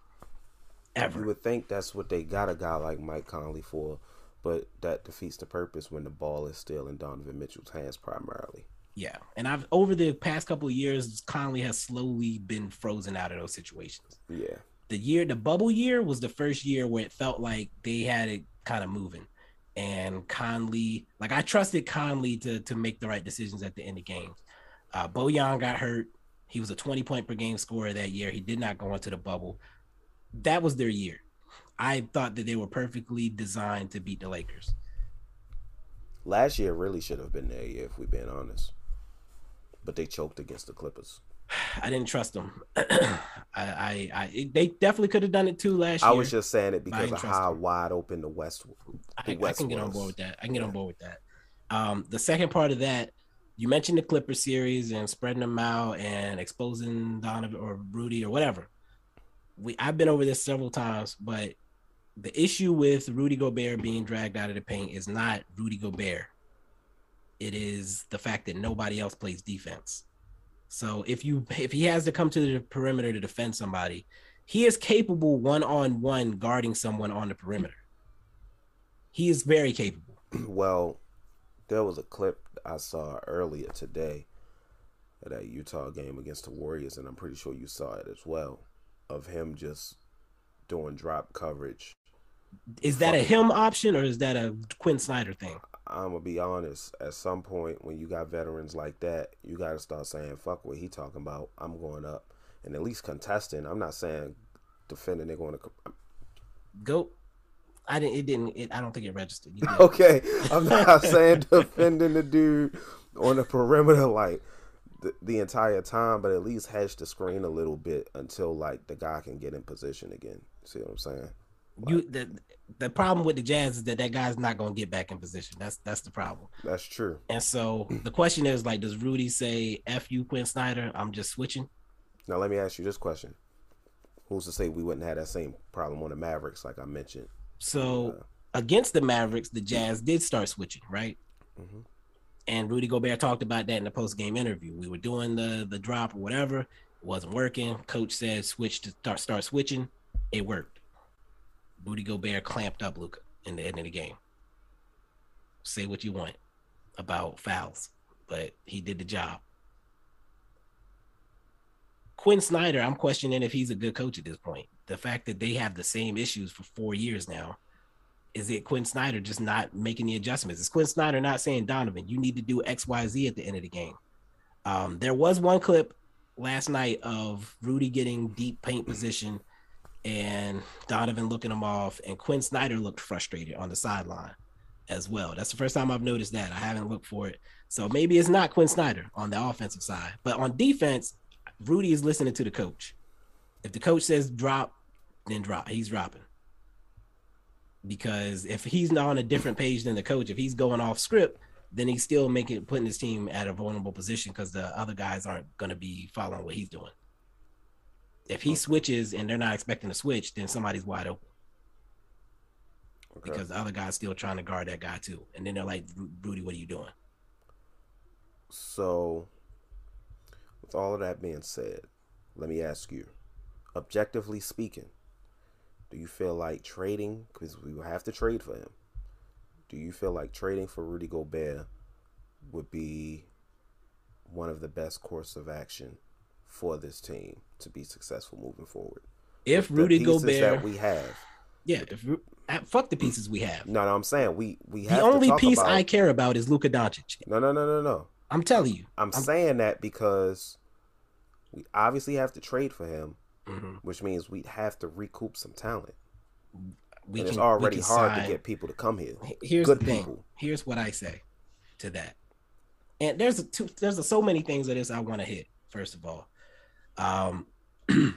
Ever. You would think that's what they got a guy like Mike Conley for, but that defeats the purpose when the ball is still in Donovan Mitchell's hands primarily. Yeah. And I've over the past couple of years, Conley has slowly been frozen out of those situations. Yeah. the year the bubble year was the first year where it felt like they had it kind of moving and conley like i trusted conley to to make the right decisions at the end of games uh Bojan got hurt he was a 20 point per game scorer that year he did not go into the bubble that was their year i thought that they were perfectly designed to beat the lakers Last year really should have been their year if we're being honest. But they choked against the Clippers. [sighs] i didn't trust them [clears throat] I, I i they definitely could have done it too last year I was just saying it because of how them. wide open the West the I, I West can get on board with that. I can get on board with that. Um, the second part of that, you mentioned the Clipper series and spreading them out and exposing Donovan or Rudy or whatever. We I've been over this several times, but the issue with Rudy Gobert being dragged out of the paint is not Rudy Gobert. It is the fact that nobody else plays defense. So if you if he has to come to the perimeter to defend somebody, he is capable one on one guarding someone on the perimeter. He is very capable. well, there was a clip I saw earlier today of that Utah game against the Warriors, and I'm pretty sure you saw it as well, of him just doing drop coverage. Is that a him option or is that a Quin Snyder thing? I'm gonna be honest. At some point, when you got veterans like that, you got to start saying, "Fuck what he talking about." I'm going up, and at least contesting. I'm not saying defending. They're going to. Go. I didn't. It didn't. It, I don't think it registered. [laughs] Okay, I'm not saying defending the dude on the perimeter like the, the entire time, but at least hedge the screen a little bit until like the guy can get in position again. See what I'm saying? You the the problem with the Jazz is that that guy's not going to get back in position. That's that's the problem. That's true. And so the question is like, does Rudy say "F you, Quin Snyder"? I'm just switching. Now let me ask you this question: Who's to say we wouldn't have that same problem on the Mavericks, like I mentioned? So against the Mavericks, the Jazz did start switching, right? Mhm. And Rudy Gobert talked about that in the post game interview. We were doing the the drop or whatever, it wasn't working. Coach said switch to start start switching. It worked. Rudy Gobert clamped up Luka in the end of the game. Say what you want about fouls, but he did the job. Quin Snyder, I'm questioning if he's a good coach at this point. The fact that they have the same issues for four years now, is it Quin Snyder just not making the adjustments? Is Quin Snyder not saying Donovan, you need to do X, Y, Z at the end of the game? Um, there was one clip last night of Rudy getting deep paint position and Donovan looking him off, and Quin Snyder looked frustrated on the sideline as well. That's the first time I've noticed that. I haven't looked for it. So maybe it's not Quin Snyder on the offensive side. But on defense, Rudy is listening to the coach. If the coach says drop, then drop. He's dropping. Because if he's not on a different page than the coach, if he's going off script, then he's still making putting his team at a vulnerable position because the other guys aren't going to be following what he's doing. If he switches and they're not expecting to switch, then somebody's wide open. Okay. Because the other guy's still trying to guard that guy too. And then they're like, Rudy, what are you doing? So, with all of that being said, let me ask you, objectively speaking, do you feel like trading, because we will have to trade for him, do you feel like trading for Rudy Gobert would be one of the best course of action for this team to be successful moving forward? If Rudy Gobert that we have, yeah, if uh, fuck the pieces we have. No, no, I'm saying we we have the only piece about, I care about is Luka Doncic. No, no, no, no, no. I'm telling you. I'm, I'm saying that because we obviously have to trade for him, mm-hmm. which means we'd have to recoup some talent we and can, it's already hard sign. to get people to come here. Here's Good the thing. People. Here's what I say to that. And there's a two, there's a, so many things of this I want to hit. First of all, um, [clears throat]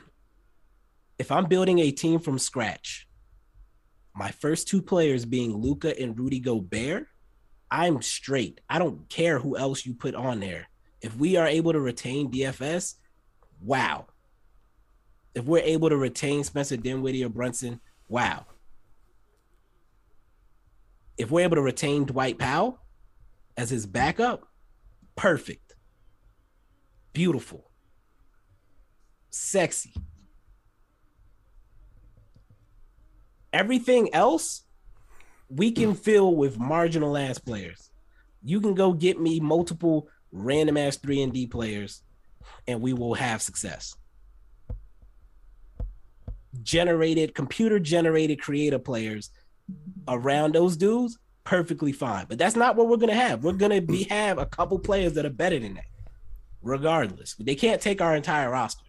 if I'm building a team from scratch, my first two players being Luka and Rudy Gobert, I'm straight. I don't care who else you put on there. If we are able to retain DFS, wow. If we're able to retain Spencer Dinwiddie or Brunson, wow if we're able to retain Dwight Powell as his backup, perfect. Beautiful. Sexy. Everything else we can fill with marginal ass players. You can go get me multiple random ass 3 and D players and we will have success. Generated computer generated creative players around those dudes, perfectly fine. But that's not what we're gonna have. We're gonna be have a couple players that are better than that, regardless. They can't take our entire roster.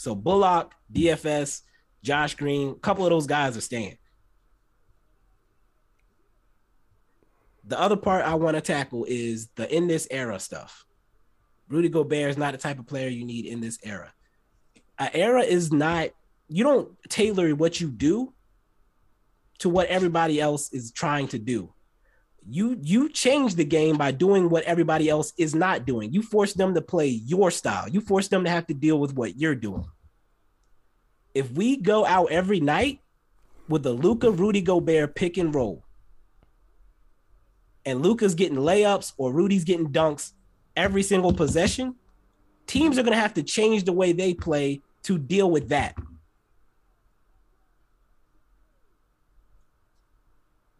So Bullock, DFS, Josh Green, a couple of those guys are staying. The other part I want to tackle is the in this era stuff. Rudy Gobert is not the type of player you need in this era. An era is not, you don't tailor what you do to what everybody else is trying to do. You you change the game by doing what everybody else is not doing. You force them to play your style. You force them to have to deal with what you're doing. If we go out every night with the Luka Rudy Gobert pick and roll, and Luka's getting layups or Rudy's getting dunks every single possession, teams are going to have to change the way they play to deal with that.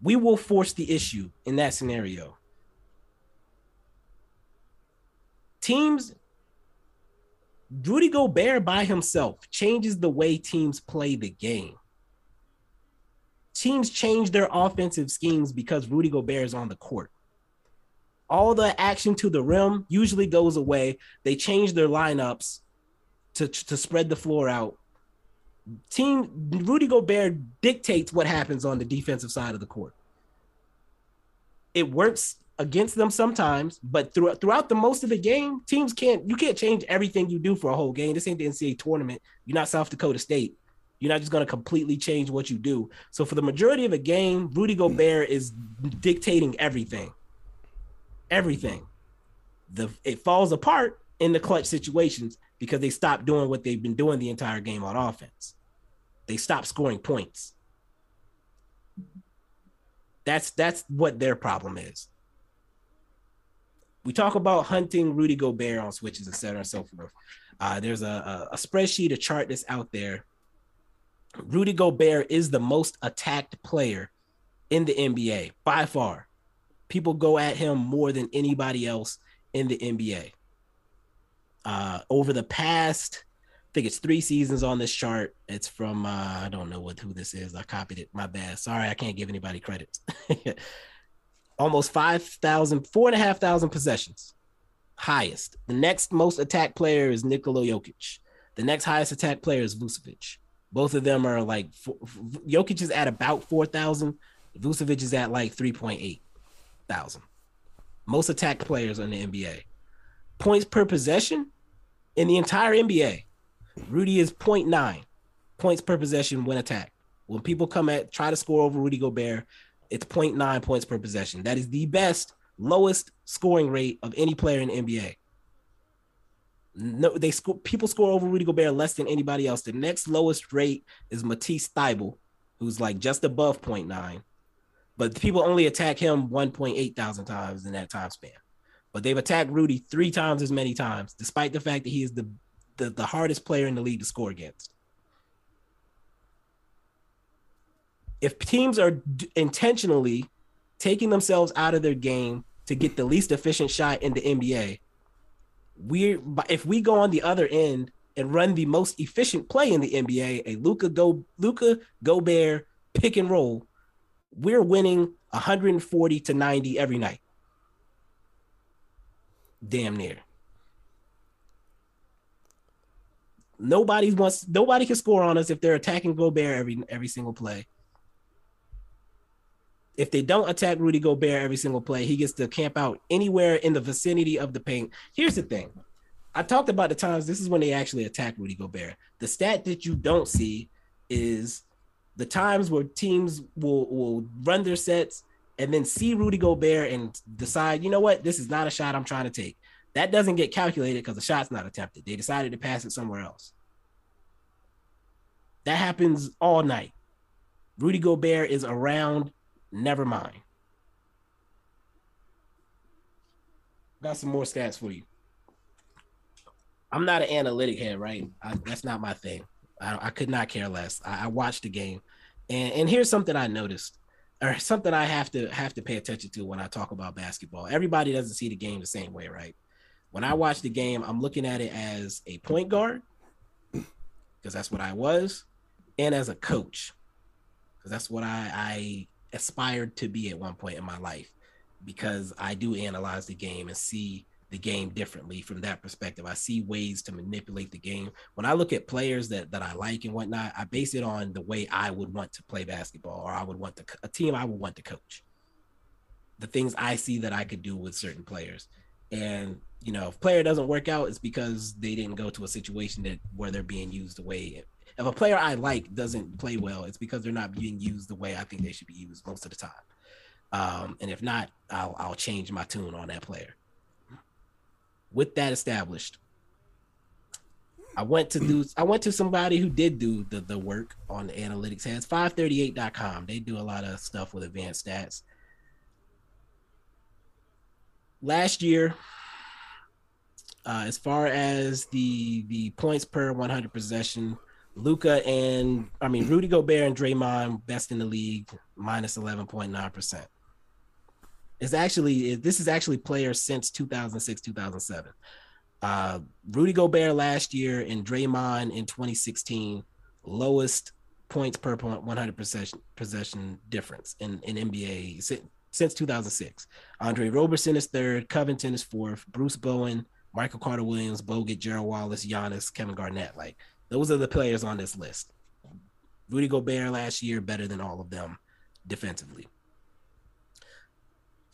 We will force the issue in that scenario. Teams, Rudy Gobert by himself changes the way teams play the game. Teams change their offensive schemes because Rudy Gobert is on the court. All the action to the rim usually goes away. They change their lineups to, to spread the floor out team Rudy Gobert dictates what happens on the defensive side of the court. It works against them sometimes, but throughout throughout the most of the game, teams can't you can't change everything you do for a whole game. This ain't the NCAA tournament. You're not South Dakota State. You're not just going to completely change what you do. So for the majority of a game, Rudy Gobert is dictating everything. Everything. The it falls apart in the clutch situations because they stop doing what they've been doing the entire game on offense they stop scoring points. That's that's what their problem is. We talk about hunting Rudy Gobert on switches, et cetera, and so forth. Uh, there's a, a, a spreadsheet, a chart that's out there Rudy Gobert is the most attacked player in the NBA by far. People go at him more than anybody else in the NBA. Uh, over the past, I think it's three seasons on this chart. It's from uh, I don't know what who this is. I copied it. My bad. Sorry, I can't give anybody credit. [laughs] Almost 5,000, four and a half thousand possessions. Highest. The next most attacked player is Nikola Jokic. The next highest attacked player is Vucevic. Both of them are like Jokic is at about 4,000. Vucevic is at like 3.8 thousand. Most attacked players in the NBA. Points per possession in the entire NBA. Rudy is 0.9 points per possession when attacked. When people come at try to score over Rudy Gobert, it's 0.9 points per possession. That is the best, lowest scoring rate of any player in the NBA. No, they score people score over Rudy Gobert less than anybody else. The next lowest rate is Matisse Thybulle, who's like just above 0.9 but people only attack him 1.8 thousand times in that time span. But they've attacked Rudy three times as many times, despite the fact that he is the, the, the hardest player in the league to score against. If teams are d- intentionally taking themselves out of their game to get the least efficient shot in the NBA, we're if we go on the other end and run the most efficient play in the NBA, a Luka Go Luka Gobert pick and roll, we're winning 140 to 90 every night. Damn near. Nobody wants nobody can score on us if they're attacking Gobert every every single play. If they don't attack Rudy Gobert every single play, he gets to camp out anywhere in the vicinity of the paint. Here's the thing. I talked about the times this is when they actually attack Rudy Gobert. The stat that you don't see is the times where teams will will run their sets and then see Rudy Gobert and decide, you know what, this is not a shot I'm trying to take. That doesn't get calculated because the shot's not attempted. They decided to pass it somewhere else. That happens all night. Rudy Gobert is around, never mind. Got some more stats for you. I'm not an analytic head, right? I, that's not my thing. I, I could not care less. I, I watched the game, and and here's something I noticed, or something I have to have to pay attention to when I talk about basketball. Everybody doesn't see the game the same way, right? When I watch the game, I'm looking at it as a point guard, because that's what I was, and as a coach, because that's what I, I aspired to be at one point in my life, because I do analyze the game and see the game differently from that perspective. I see ways to manipulate the game. When I look at players that that I like and whatnot, I base it on the way I would want to play basketball, or I would want to a team I would want to coach. The things I see that I could do with certain players, and you know, if player doesn't work out, it's because they didn't go to a situation that where they're being used the way. If a player I like doesn't play well, it's because they're not being used the way I think they should be used most of the time. Um, and if not, I'll I'll change my tune on that player with that established, I went to do I went to somebody who did do the, the work on the analytics has 538.com. They do a lot of stuff with advanced stats. Last year, uh, as far as the the points per 100 possession, Luka and I mean Rudy Gobert and Draymond best in the league, minus 11.9 percent is actually this is actually players since 2006 2007 uh rudy gobert last year and draymond in 2016 lowest points per point 100 possession possession difference in in nba since, since 2006 andre roberson is third covington is fourth bruce bowen michael carter williams bogut gerald wallace Giannis, kevin garnett. Like those are the players on this list. Rudy gobert last year better than all of them defensively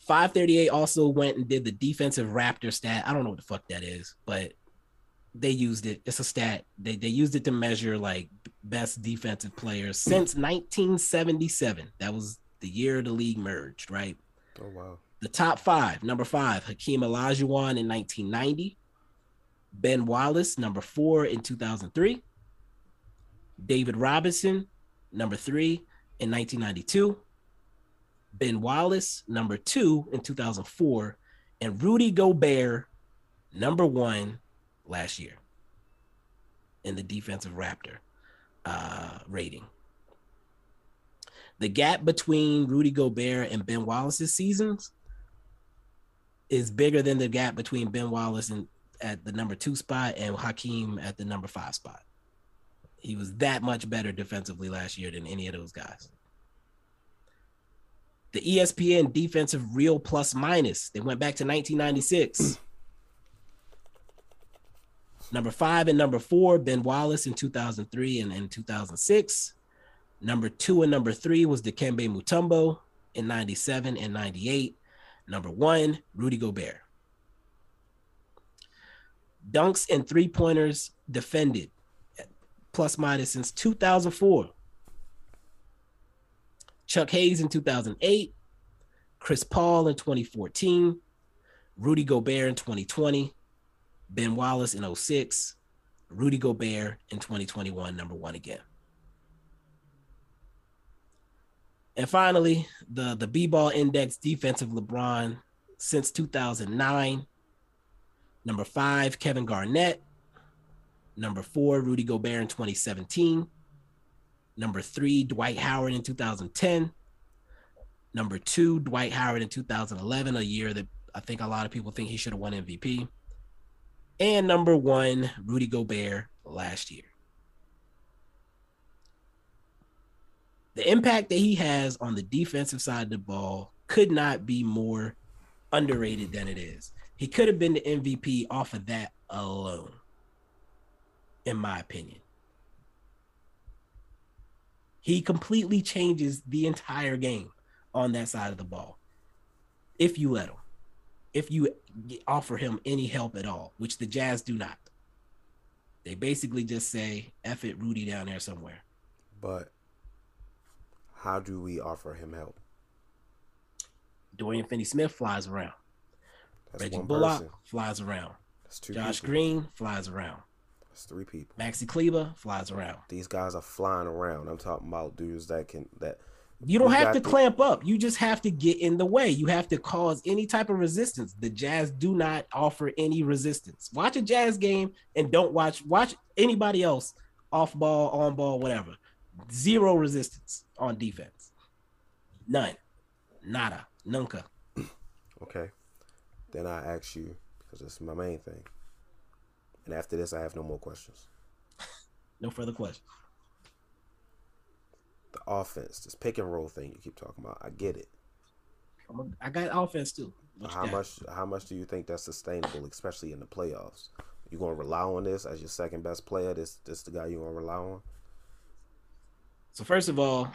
538 also went and did the defensive raptor stat. I don't know what the fuck that is, but they used it. It's a stat. They they used it to measure like best defensive players since 1977. That was the year the league merged, right? Oh wow. The top five, number five, Hakeem Olajuwon in 1990, Ben Wallace, number four in 2003, David Robinson, number three in 1992, Ben Wallace, number two in 2004, and Rudy Gobert, number one last year in the defensive Raptor. uh, rating. The gap between Rudy Gobert and Ben Wallace's seasons is bigger than the gap between Ben Wallace and at the number two spot and Hakeem at the number five spot. He was that much better defensively last year than any of those guys. The ESPN defensive real plus minus, they went back to 1996. number five and number four, Ben Wallace in 2003 and in 2006. Number two and number three was Dikembe Mutombo in 97 and 98. Number one, Rudy Gobert. Dunks and three pointers defended plus minus since 2004. Chuck Hayes in 2008, Chris Paul in 2014, Rudy Gobert in 2020, Ben Wallace in 06, Rudy Gobert in 2021, number one again. And finally, the the B-ball index defensive LeBron since 2009. Number five, Kevin Garnett. Number four, Rudy Gobert in 2017. Number three, Dwight Howard in 2010. Number two, Dwight Howard in 2011, a year that I think a lot of people think he should have won MVP. And number one, Rudy Gobert last year. the impact that he has on the defensive side of the ball could not be more underrated than it is. He could have been the MVP off of that alone, in my opinion. He completely changes the entire game on that side of the ball. If you let him, if you offer him any help at all, which the Jazz do not. They basically just say, F it, Rudy down there somewhere. But how do we offer him help? Dorian Finney Smith flies around. That's Reggie Bullock person. flies around. Josh people. Green flies around. That's three people. Maxi Kleber flies around. These guys are flying around. I'm talking about dudes that can that You don't have to the- clamp up. You just have to get in the way. You have to cause any type of resistance. The Jazz do not offer any resistance. Watch a Jazz game and don't watch watch anybody else off ball, on ball, whatever. Zero resistance on defense. None. Nada. Nunca. Okay. Then I ask you because this is my main thing. And after this, I have no more questions. [laughs] No further questions. The offense, this pick and roll thing you keep talking about, I get it. I got offense too. How got? much? How much do you think that's sustainable, especially in the playoffs? You gonna rely on this as your second best player? This, this the guy you gonna rely on? So first of all,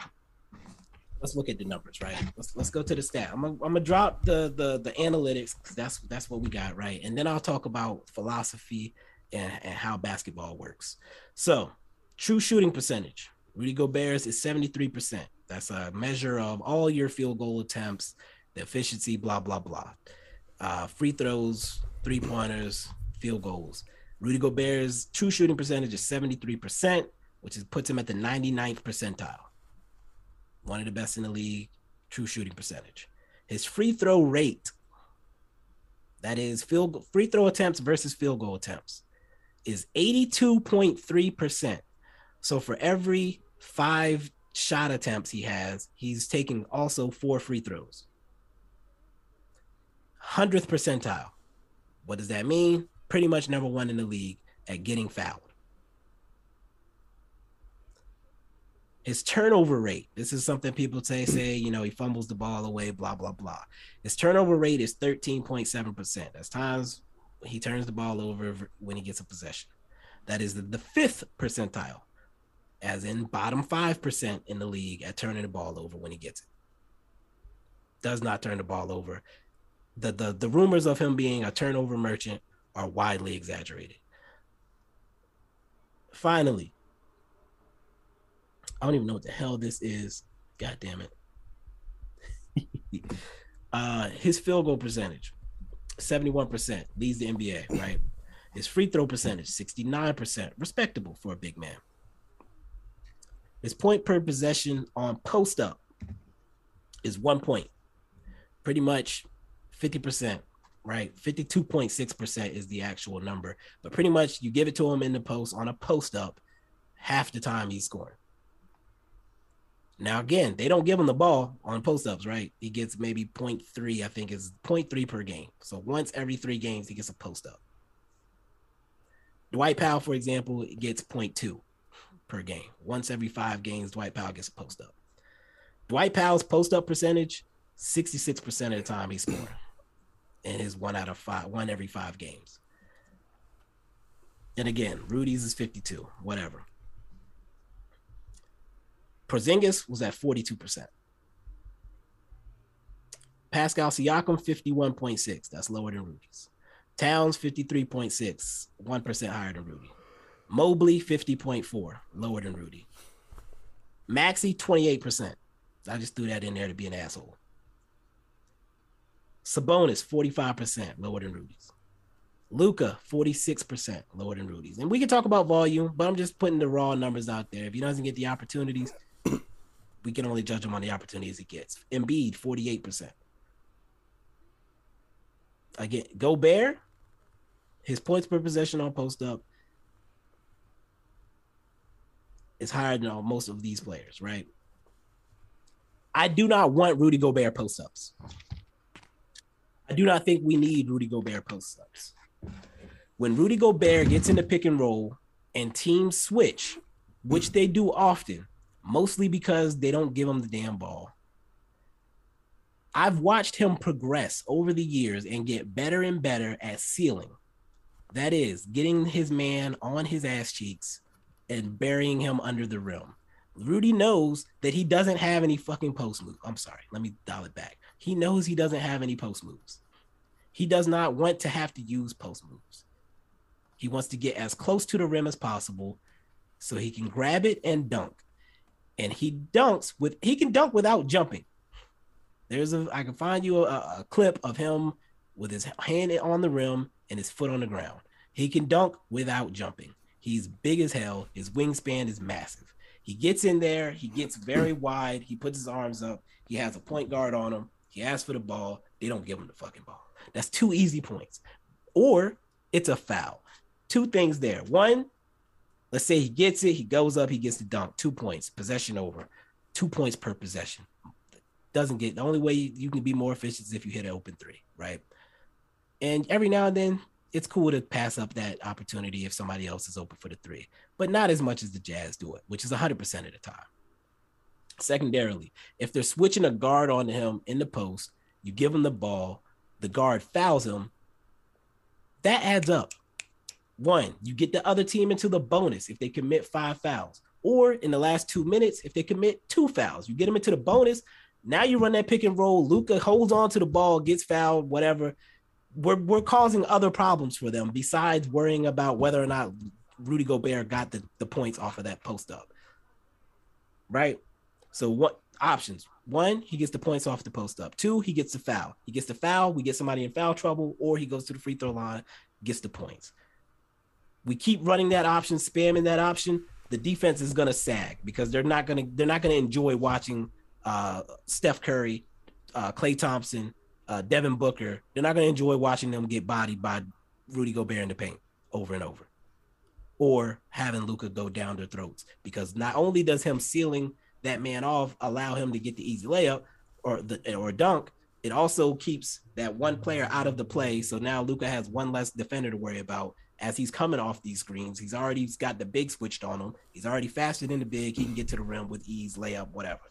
let's look at the numbers, right? Let's let's go to the stat. I'm gonna, I'm gonna drop the the the analytics 'cause that's that's what we got, right? And then I'll talk about philosophy and, and how basketball works. So, true shooting percentage. Rudy Gobert's is 73%. That's a measure of all your field goal attempts, the efficiency, blah blah blah. Uh, free throws, three pointers, field goals. Rudy Gobert's true shooting percentage is 73%, which is puts him at the 99th percentile. One of the best in the league, true shooting percentage. His free throw rate, that is field free throw attempts versus field goal attempts, is 82.3%. So for every five shot attempts he has, he's taking also four free throws. 100th percentile. What does that mean? Pretty much number one in the league at getting fouled. His turnover rate. This is something people say, say, you know, he fumbles the ball away, blah, blah, blah. His turnover rate is 13.7%. That's times he turns the ball over when he gets a possession. That is the, the fifth percentile, as in bottom 5% in the league at turning the ball over when he gets it. Does not turn the ball over. The, the, the rumors of him being a turnover merchant are widely exaggerated. Finally, I don't even know what the hell this is. God damn it. [laughs] uh, his field goal percentage, 71%, leads the NBA, right? His free throw percentage, 69%, respectable for a big man. His point per possession on post up is one point, pretty much 50%, right? 52.6% is the actual number, but pretty much you give it to him in the post on a post up, half the time he's scoring. Now again, they don't give him the ball on post ups, right? He gets maybe 0.3, I think is 0.3 per game. So once every three games, he gets a post up. Dwight Powell, for example, gets 0.2 per game. Once every five games, Dwight Powell gets a post up. Dwight Powell's post up percentage, 66% of the time he's scoring in his one out of five, one every five games. And again, Rudy's is 52, whatever. Porzingis was at 42%. Pascal Siakam, 51.6. That's lower than Rudy's. Towns, 53.6, 1% higher than Rudy. Mobley, 50.4, lower than Rudy. Maxi, 28%. I just threw that in there to be an asshole. Sabonis, 45%, lower than Rudy's. Luka, 46%, lower than Rudy's. And we can talk about volume, but I'm just putting the raw numbers out there. If he doesn't get the opportunities, we can only judge him on the opportunities he gets. Embiid, 48%. Again, Gobert, his points per possession on post up is higher than most of these players, right? I do not want Rudy Gobert post ups. I do not think we need Rudy Gobert post ups. When Rudy Gobert gets in the pick and roll and teams switch, which they do often, mostly because they don't give him the damn ball. I've watched him progress over the years and get better and better at sealing. That is, getting his man on his ass cheeks and burying him under the rim. Rudy knows that he doesn't have any fucking post move. I'm sorry, let me dial it back. He knows he doesn't have any post moves. He does not want to have to use post moves. He wants to get as close to the rim as possible so he can grab it and dunk. And he dunks with he can dunk without jumping. There's a I can find you a, a clip of him with his hand on the rim and his foot on the ground. He can dunk without jumping. He's big as hell. His wingspan is massive. He gets in there, he gets very wide, he puts his arms up, he has a point guard on him, he asks for the ball, they don't give him the fucking ball. That's two easy points. Or it's a foul. Two things there. One, let's say he gets it, he goes up, he gets the dunk, two points, possession over, two points per possession. Doesn't get the only way you can be more efficient is if you hit an open three, right? And every now and then, it's cool to pass up that opportunity if somebody else is open for the three, but not as much as the Jazz do it, which is 100% of the time. Secondarily, if they're switching a guard on him in the post, you give him the ball, the guard fouls him, that adds up. One, you get the other team into the bonus if they commit five fouls, or in the last two minutes, if they commit two fouls, you get them into the bonus. Now you run that pick and roll. Luka holds on to the ball, gets fouled, whatever we're we're causing other problems for them besides worrying about whether or not Rudy Gobert got the, the points off of that post up. Right? So what options? One, he gets the points off the post up. Two, he gets the foul. He gets the foul, we get somebody in foul trouble, or he goes to the free throw line, gets the points. We keep running that option, spamming that option. The defense is gonna sag because they're not gonna they're not gonna enjoy watching uh, Steph Curry, uh, Klay Thompson, uh, Devin Booker, they're not going to enjoy watching them get bodied by Rudy Gobert in the paint over and over, or having Luka go down their throats. Because not only does him sealing that man off allow him to get the easy layup or the or dunk, it also keeps that one player out of the play. So now Luka has one less defender to worry about as he's coming off these screens. He's already got the big switched on him. He's already faster than the big. He can get to the rim with ease, layup, whatever.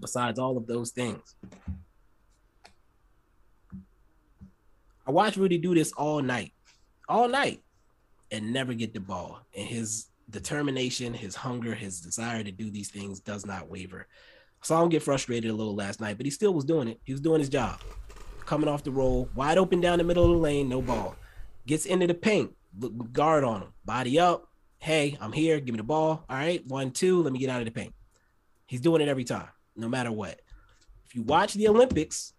besides all of those things. I watched Rudy do this all night, all night, and never get the ball. And his determination, his hunger, his desire to do these things does not waver. I saw him get frustrated a little last night, but he still was doing it. He was doing his job. Coming off the roll, wide open down the middle of the lane, no ball. Gets into the paint, guard on him, body up. Hey, I'm here. Give me the ball. All right, one, two. Let me get out of the paint. He's doing it every time no matter what. If you watch the Olympics,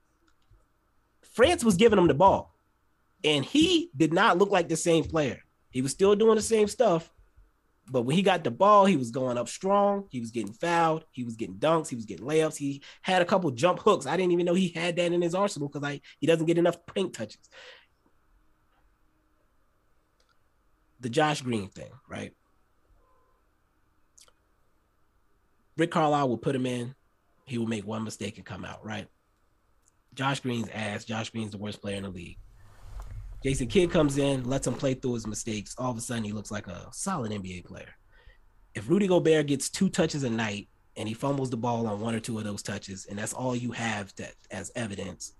France was giving him the ball, and he did not look like the same player. He was still doing the same stuff, but when he got the ball, he was going up strong. He was getting fouled. He was getting dunks. He was getting layups. He had a couple jump hooks. I didn't even know he had that in his arsenal because like he doesn't get enough paint touches. the Josh Green thing, right? Rick Carlisle will put him in. He will make one mistake and come out, right? Josh Green's ass. Josh Green's the worst player in the league. Jason Kidd comes in, lets him play through his mistakes. All of a sudden, he looks like a solid NBA player. If Rudy Gobert gets two touches a night and he fumbles the ball on one or two of those touches, and that's all you have that as evidence,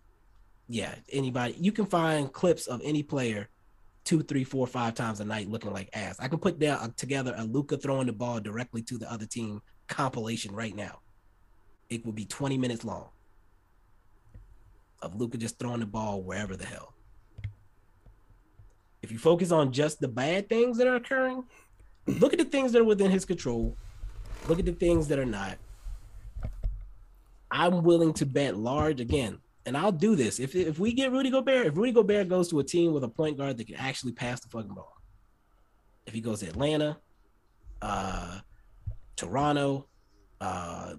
yeah, anybody you can find clips of any player two, three, four, five times a night looking like ass. I can put down uh, together a Luka throwing the ball directly to the other team compilation right now. It would be 20 minutes long of Luka just throwing the ball wherever the hell. If you focus on just the bad things that are occurring, look at the things that are within his control. Look at the things that are not. I'm willing to bet large again, and I'll do this. If if we get Rudy Gobert, if Rudy Gobert goes to a team with a point guard that can actually pass the fucking ball, if he goes to Atlanta, uh, Toronto, uh,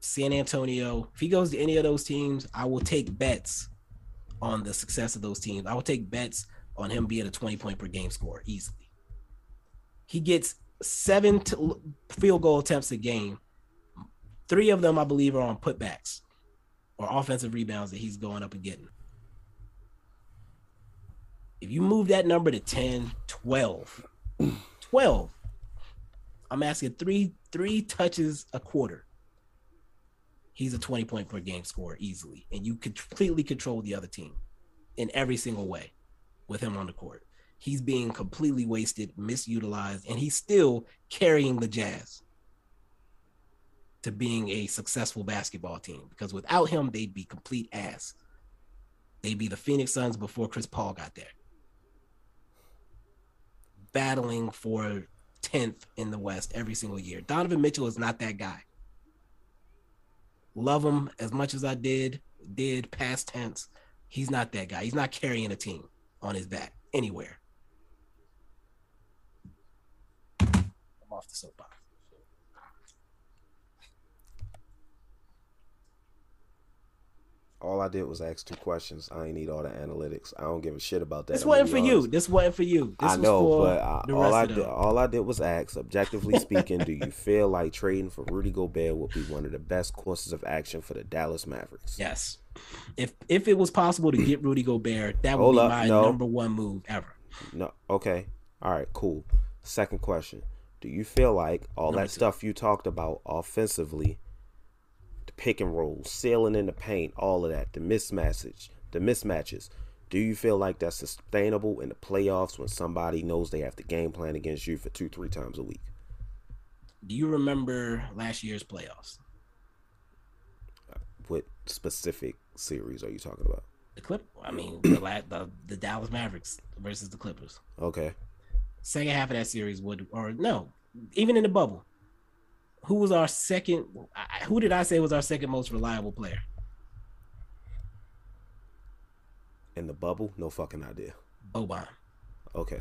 San Antonio, if he goes to any of those teams, I will take bets on the success of those teams. I will take bets on him being a 20 point per game scorer easily. He gets seven field goal attempts a game. Three of them, I believe, are on putbacks or offensive rebounds that he's going up and getting. If you move that number to 10, 12, [clears throat] 12, I'm asking three three touches a quarter. He's a 20 point per game scorer easily, and you completely control the other team in every single way with him on the court. He's being completely wasted, misutilized, and he's still carrying the Jazz to being a successful basketball team because without him, they'd be complete ass. They'd be the Phoenix Suns before Chris Paul got there, battling for 10th in the West every single year. Donovan Mitchell is not that guy. Love him as much as I did, did past tense. He's not that guy. He's not carrying a team on his back anywhere. I'm off the soapbox. All I did was ask two questions. I ain't need all the analytics. I don't give a shit about that. This wasn't for you. This wasn't for you. This I know, but I, all I did, all I did was ask. Objectively [laughs] speaking, do you feel like trading for Rudy Gobert would be one of the best courses of action for the Dallas Mavericks? Yes. If if it was possible to get Rudy Gobert, that would Hold be up, my no. number one move ever. No. Okay. All right. Cool. Second question: Do you feel like all number that two. stuff you talked about offensively? Pick and roll, sailing in the paint, all of that, the mismatches, the mismatches. Do you feel like that's sustainable in the playoffs when somebody knows they have to game plan against you for two, three times a week? Do you remember last year's playoffs? Uh, what specific series are you talking about? The Clip. I mean, the, the the Dallas Mavericks versus the Clippers. Okay. Second half of that series would, or no, even in the bubble, who was our second? Who did I say was our second most reliable player? In the bubble, no fucking idea. Boban. Okay.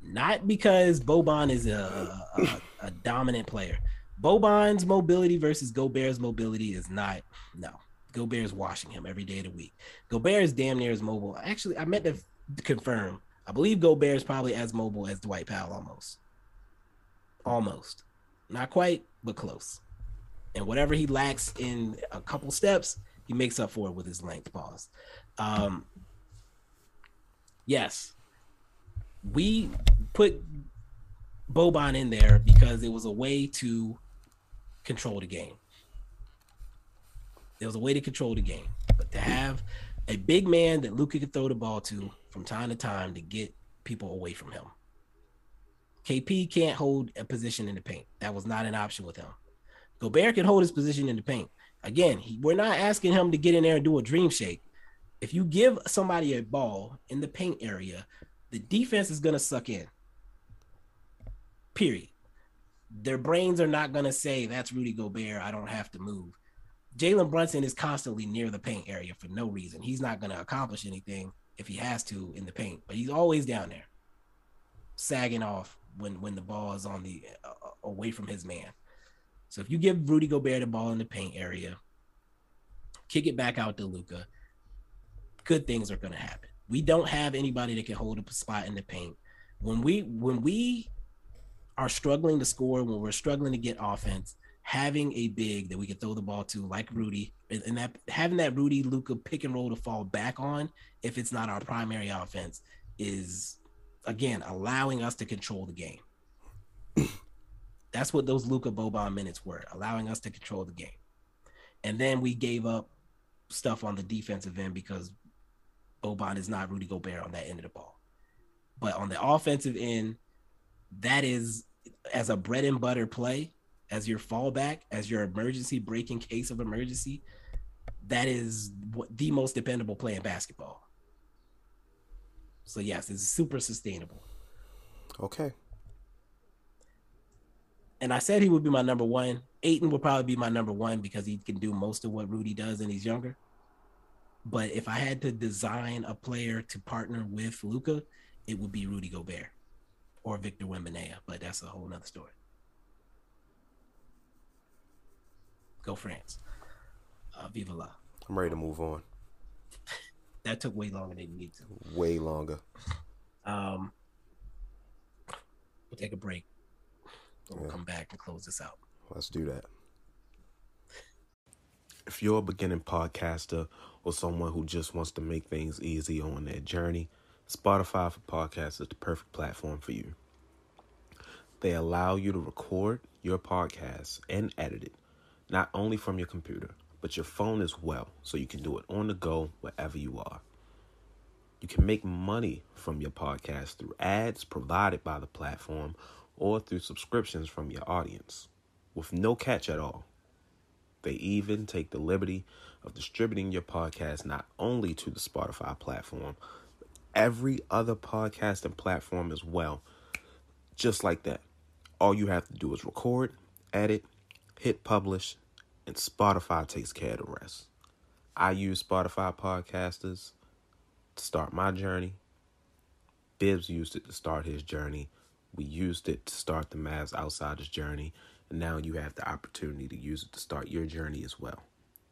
Not because Boban is a, a, a dominant player. Boban's mobility versus Gobert's mobility is not no. Gobert is washing him every day of the week. Gobert is damn near as mobile. Actually, I meant to confirm. I believe Gobert is probably as mobile as Dwight Powell almost almost. Not quite, but close. And whatever he lacks in a couple steps, he makes up for it with his length pause. Um, yes, we put Boban in there because it was a way to control the game. There was a way to control the game, but to have a big man that Luka could throw the ball to from time to time to get people away from him. KP can't hold a position in the paint. That was not an option with him. Gobert can hold his position in the paint. Again, he, we're not asking him to get in there and do a dream shake. If you give somebody a ball in the paint area, the defense is going to suck in. Period. Their brains are not going to say, that's Rudy Gobert. I don't have to move. Jalen Brunson is constantly near the paint area for no reason. He's not going to accomplish anything if he has to in the paint, but he's always down there, sagging off, when when the ball is on the uh, away from his man. So if you give Rudy Gobert the ball in the paint area, kick it back out to Luka, good things are going to happen. We don't have anybody that can hold a spot in the paint. When we when we are struggling to score, when we're struggling to get offense, having a big that we can throw the ball to, like Rudy, and, and that having that Rudy Luka pick and roll to fall back on, if it's not our primary offense, is again allowing us to control the game. [clears throat] That's what those Luka Boban minutes were, allowing us to control the game. And then we gave up stuff on the defensive end because Boban is not Rudy Gobert on that end of the ball. But on the offensive end, that is as a bread and butter play, as your fallback, as your emergency break in case of emergency, that is the most dependable play in basketball. So yes, it's super sustainable. Okay. And I said he would be my number one. Ayton would probably be my number one because he can do most of what Rudy does and he's younger. But if I had to design a player to partner with Luka, it would be Rudy Gobert or Victor Wembanyama. But that's a whole nother story. Go France. Uh, viva la. I'm ready to move on. That took way longer than you need to. Way longer. Um, we'll take a break. We'll Yeah. come back and close this out. Let's do that. If you're a beginning podcaster or someone who just wants to make things easy on their journey, Spotify for Podcasts is the perfect platform for you. They allow you to record your podcast and edit it, not only from your computer, but your phone as well, so you can do it on the go wherever you are. You can make money from your podcast through ads provided by the platform or through subscriptions from your audience with no catch at all. They even take the liberty of distributing your podcast not only to the Spotify platform, but every other podcasting platform as well. Just like that. All you have to do is record, edit, hit publish, and Spotify takes care of the rest. I use Spotify podcasters to start my journey. Bibs used it to start his journey. We used it to start the Mavs Outsiders journey. And now you have the opportunity to use it to start your journey as well.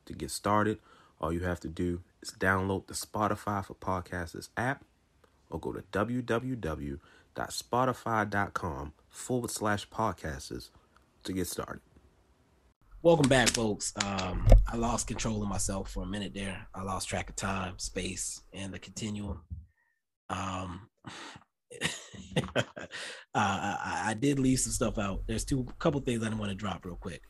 To get started, all you have to do is download the Spotify for Podcasters app or go to www.spotify.com forward slash podcasters to get started. Welcome back, folks. Um, I lost control of myself for a minute there. I lost track of time, space, and the continuum. Um, [laughs] uh, I, I did leave some stuff out. There's two couple things I want to drop real quick.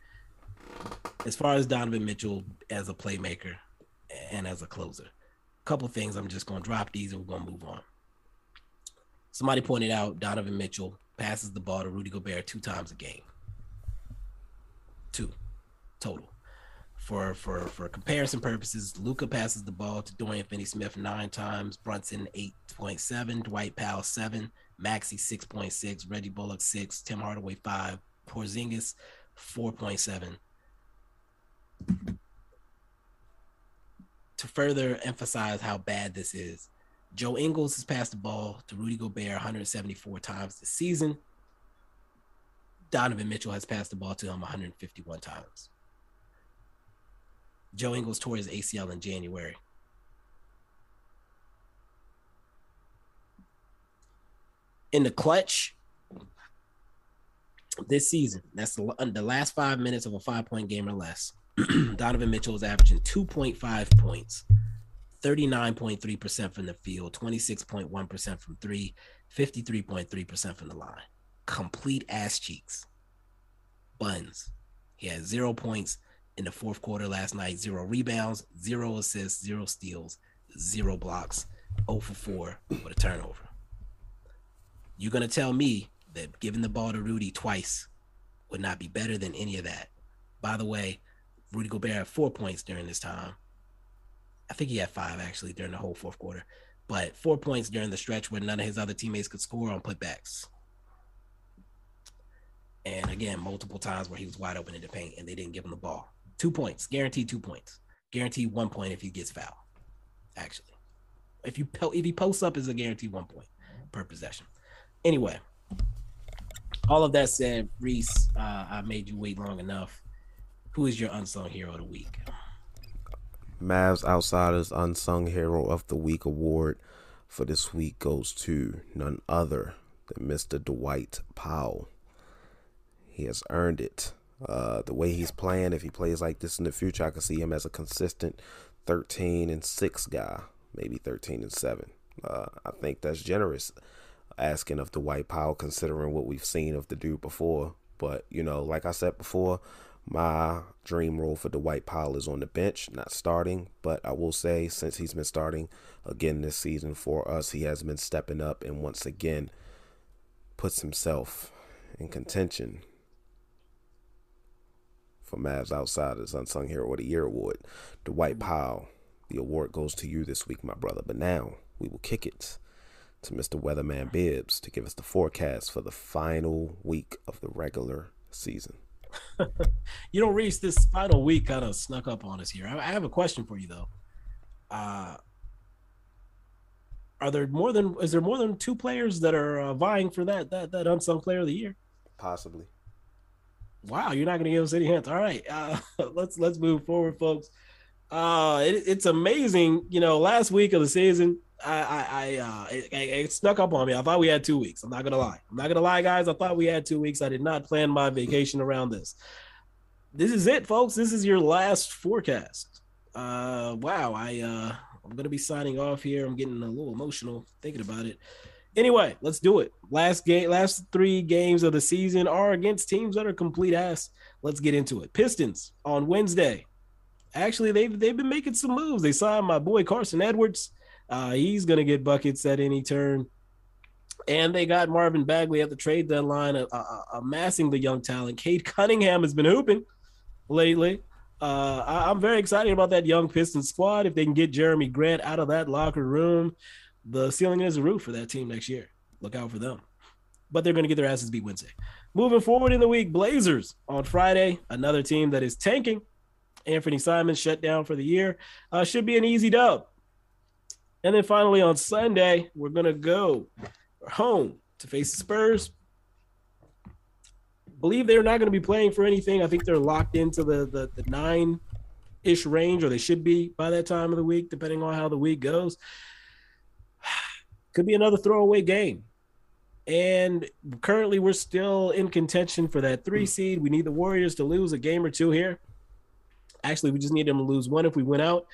As far as Donovan Mitchell as a playmaker and as a closer, a couple things I'm just going to drop these and we're going to move on. Somebody pointed out Donovan Mitchell passes the ball to Rudy Gobert two times a game. Two total. For for for comparison purposes, Luka passes the ball to Dorian Finney-Smith nine times, Brunson eight point seven, Dwight Powell seven, Maxi six point six, Reggie Bullock six, Tim Hardaway five, Porzingis four point seven. To further emphasize how bad this is, Joe Ingles has passed the ball to Rudy Gobert 174 times this season. Donovan Mitchell has passed the ball to him 151 times. Joe Ingles tore his ACL in January. In the clutch this season, that's the, last five minutes of a five point game or less. [clears throat] Donovan Mitchell is averaging 2.5 points, 39.3% from the field, 26.1% from three, 53.3% from the line. Complete ass cheeks. Buns. He had zero points in the fourth quarter last night, zero rebounds, zero assists, zero steals, zero blocks, 0 for 4 with a turnover. You're going to tell me that giving the ball to Rudy twice would not be better than any of that. By the way, Rudy Gobert had four points during this time. I think he had five actually during the whole fourth quarter, but four points during the stretch where none of his other teammates could score on putbacks. And again, multiple times where he was wide open in the paint and they didn't give him the ball. Two points, guaranteed two points, guaranteed one point if he gets fouled. Actually, if you if he posts up, is a guaranteed one point per possession. Anyway, all of that said, Reese, uh, I made you wait long enough. Who is your unsung hero of the week? Mavs Outsiders Unsung Hero of the Week award for this week goes to none other than Mr. Dwight Powell. He has earned it. Uh, the way he's playing, if he plays like this in the future, I can see him as a consistent 13 and 6 guy, maybe 13 and 7. Uh, I think that's generous asking of Dwight Powell considering what we've seen of the dude before. But, you know, like I said before, my dream role for Dwight Powell is on the bench, not starting. But I will say, since he's been starting again this season for us, he has been stepping up and once again puts himself in contention for Mavs Outsiders Unsung Hero of the Year award. Dwight Powell, the award goes to you this week, my brother. But now we will kick it to Mr. Weatherman Bibs to give us the forecast for the final week of the regular season. [laughs] you know, Reese, this final week kind of snuck up on us here. I, I have a question for you though. Uh, are there more than is there more than two players that are uh, vying for that that that unsung player of the year? Possibly. Wow, you're not going to give us any hints. All right, uh, [laughs] let's let's move forward, folks. Uh, it, it's amazing. You know, last week of the season, I I, I uh, it, it, snuck up on me. I thought we had two weeks. I'm not gonna lie. I'm not gonna lie, guys. I thought we had two weeks. I did not plan my vacation around this. This is it, folks. This is your last forecast. Uh, wow. I uh, I'm gonna be signing off here. I'm getting a little emotional thinking about it. Anyway, let's do it. Last game, last three games of the season are against teams that are complete ass. Let's get into it. Pistons on Wednesday. Actually, they've they've been making some moves. They signed my boy Carson Edwards. Uh, he's gonna get buckets at any turn. And they got Marvin Bagley at the trade deadline, uh, uh, amassing the young talent. Cade Cunningham has been hooping lately. Uh, I, am very excited about that young Pistons squad. If they can get Jerami Grant out of that locker room, the ceiling is a roof for that team next year. Look out for them. But they're going to get their asses beat Wednesday. Moving forward in the week, Blazers on Friday, another team that is tanking. Anthony Simons shut down for the year. Uh, should be an easy dub. And then finally on Sunday, we're going to go home to face the Spurs. Believe they're not going to be playing for anything. I think they're locked into the, the, the nine ish range, or they should be by that time of the week, depending on how the week goes could be another throwaway game. And currently, we're still in contention for that three hmm. seed. We need the Warriors to lose a game or two here. Actually, we just need them to lose one if we win out.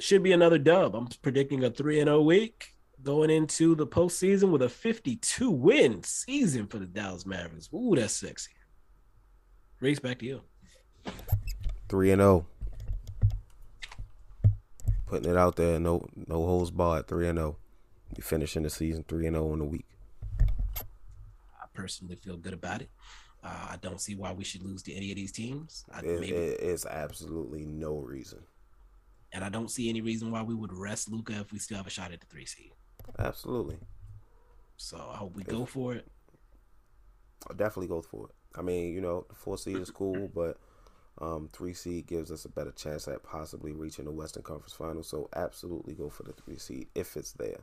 Should be another dub. I'm predicting a 3 0 week going into the postseason with a 52 win season for the Dallas Mavericks. Ooh, that's sexy. Race back to you. 3 and 0. Putting it out there, no no holds barred, 3 and 0 be finishing the season three and zero oh in a week. I personally feel good about it. Uh, I don't see why we should lose to any of these teams. I, it, maybe, it, it's absolutely no reason. And I don't see any reason why we would rest Luka if we still have a shot at the three seed. Absolutely. So I hope we if, go for it. I'll definitely go for it. I mean, you know, the four seed is cool, [clears throat] but um, three seed gives us a better chance at possibly reaching the Western Conference Final. So absolutely go for the three seed if it's there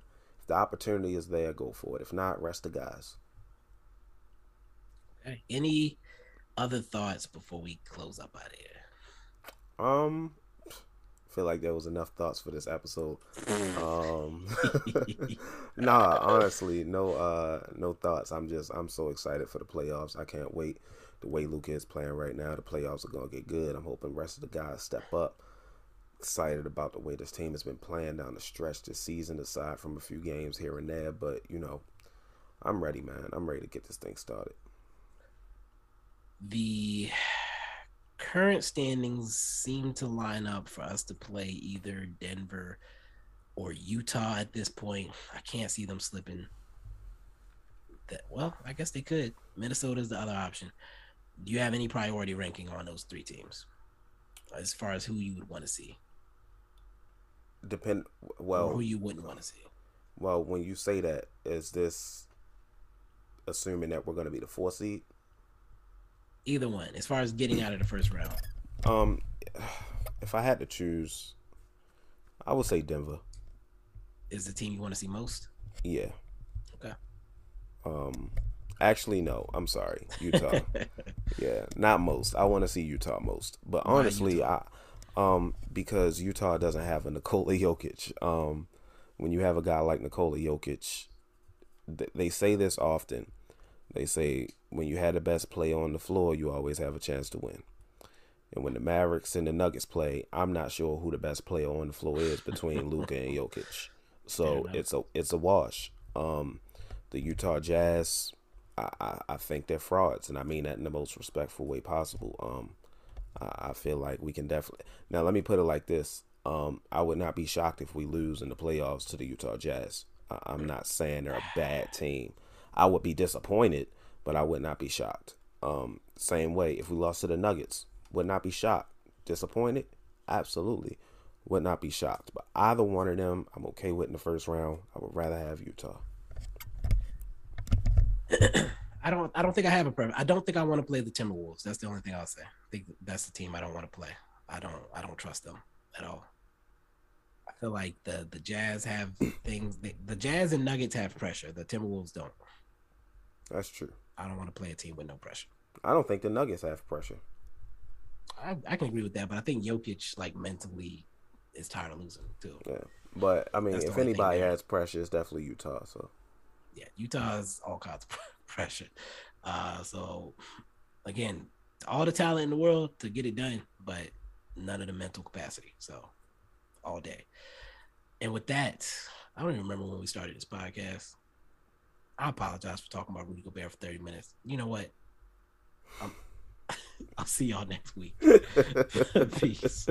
the opportunity is there, go for it. If not, rest the guys. Okay. Any other thoughts before we close up out of here? Um, feel like there was enough thoughts for this episode. Um, [laughs] nah, honestly, no, uh, no thoughts. I'm just, I'm so excited for the playoffs. I can't wait. The way Luka is playing right now, the playoffs are gonna get good. I'm hoping the rest of the guys step up excited about the way this team has been playing down the stretch this season, aside from a few games here and there. But you know, I'm ready, man. I'm ready to get this thing started. The current standings seem to line up for us to play either Denver or Utah at this point. I can't see them slipping. That well, I guess they could. Minnesota is the other option. Do you have any priority ranking on those three teams as far as who you would want to see? Depend well who you wouldn't want to see. Well, when you say that, is this assuming that we're going to be the four seed? Either one, as far as getting out of the first round. Um, if I had to choose, I would say Denver. Is the team you want to see most? Yeah. Okay. Um, actually, no. I'm sorry, Utah. [laughs] yeah, not most. I want to see Utah most, but honestly, I um, because Utah doesn't have a Nikola Jokic. Um, when you have a guy like Nikola Jokic, they say this often. They say when you had the best player on the floor, you always have a chance to win. And when the Mavericks and the Nuggets play, I'm not sure who the best player on the floor is between [laughs] Luka and Jokic. So it's a it's a wash. Um, the Utah Jazz, I, I, I, think they're frauds, and I mean that in the most respectful way possible. Um, I, feel like we can definitely now. Let me put it like this: um, I would not be shocked if we lose in the playoffs to the Utah Jazz. I, I'm not saying they're a bad team. I would be disappointed, but I would not be shocked. Um, same way, if we lost to the Nuggets, would not be shocked. Disappointed? Absolutely. Would not be shocked. But either one of them, I'm okay with in the first round. I would rather have Utah. [clears throat] I don't. I don't think I have a preference. I don't think I want to play the Timberwolves. That's the only thing I'll say. Think that's the team I don't want to play. I don't. I don't trust them at all. I feel like the the Jazz have [clears throat] things. They, the Jazz and Nuggets have pressure. The Timberwolves don't. That's true. I don't want to play a team with no pressure. I don't think the Nuggets have pressure. I, I can agree with that, but I think Jokic like mentally is tired of losing too. Yeah, but I mean, That's if anybody has pressure, it's definitely Utah. So yeah, Utah has all kinds of [laughs] pressure. Uh, so again, all the talent in the world to get it done, but none of the mental capacity. So all day. And with that, I don't even remember when we started this podcast. I apologize for talking about Rudy Gobert for 30 minutes. You know what? I'm, [laughs] I'll see y'all next week. [laughs] [laughs] Peace.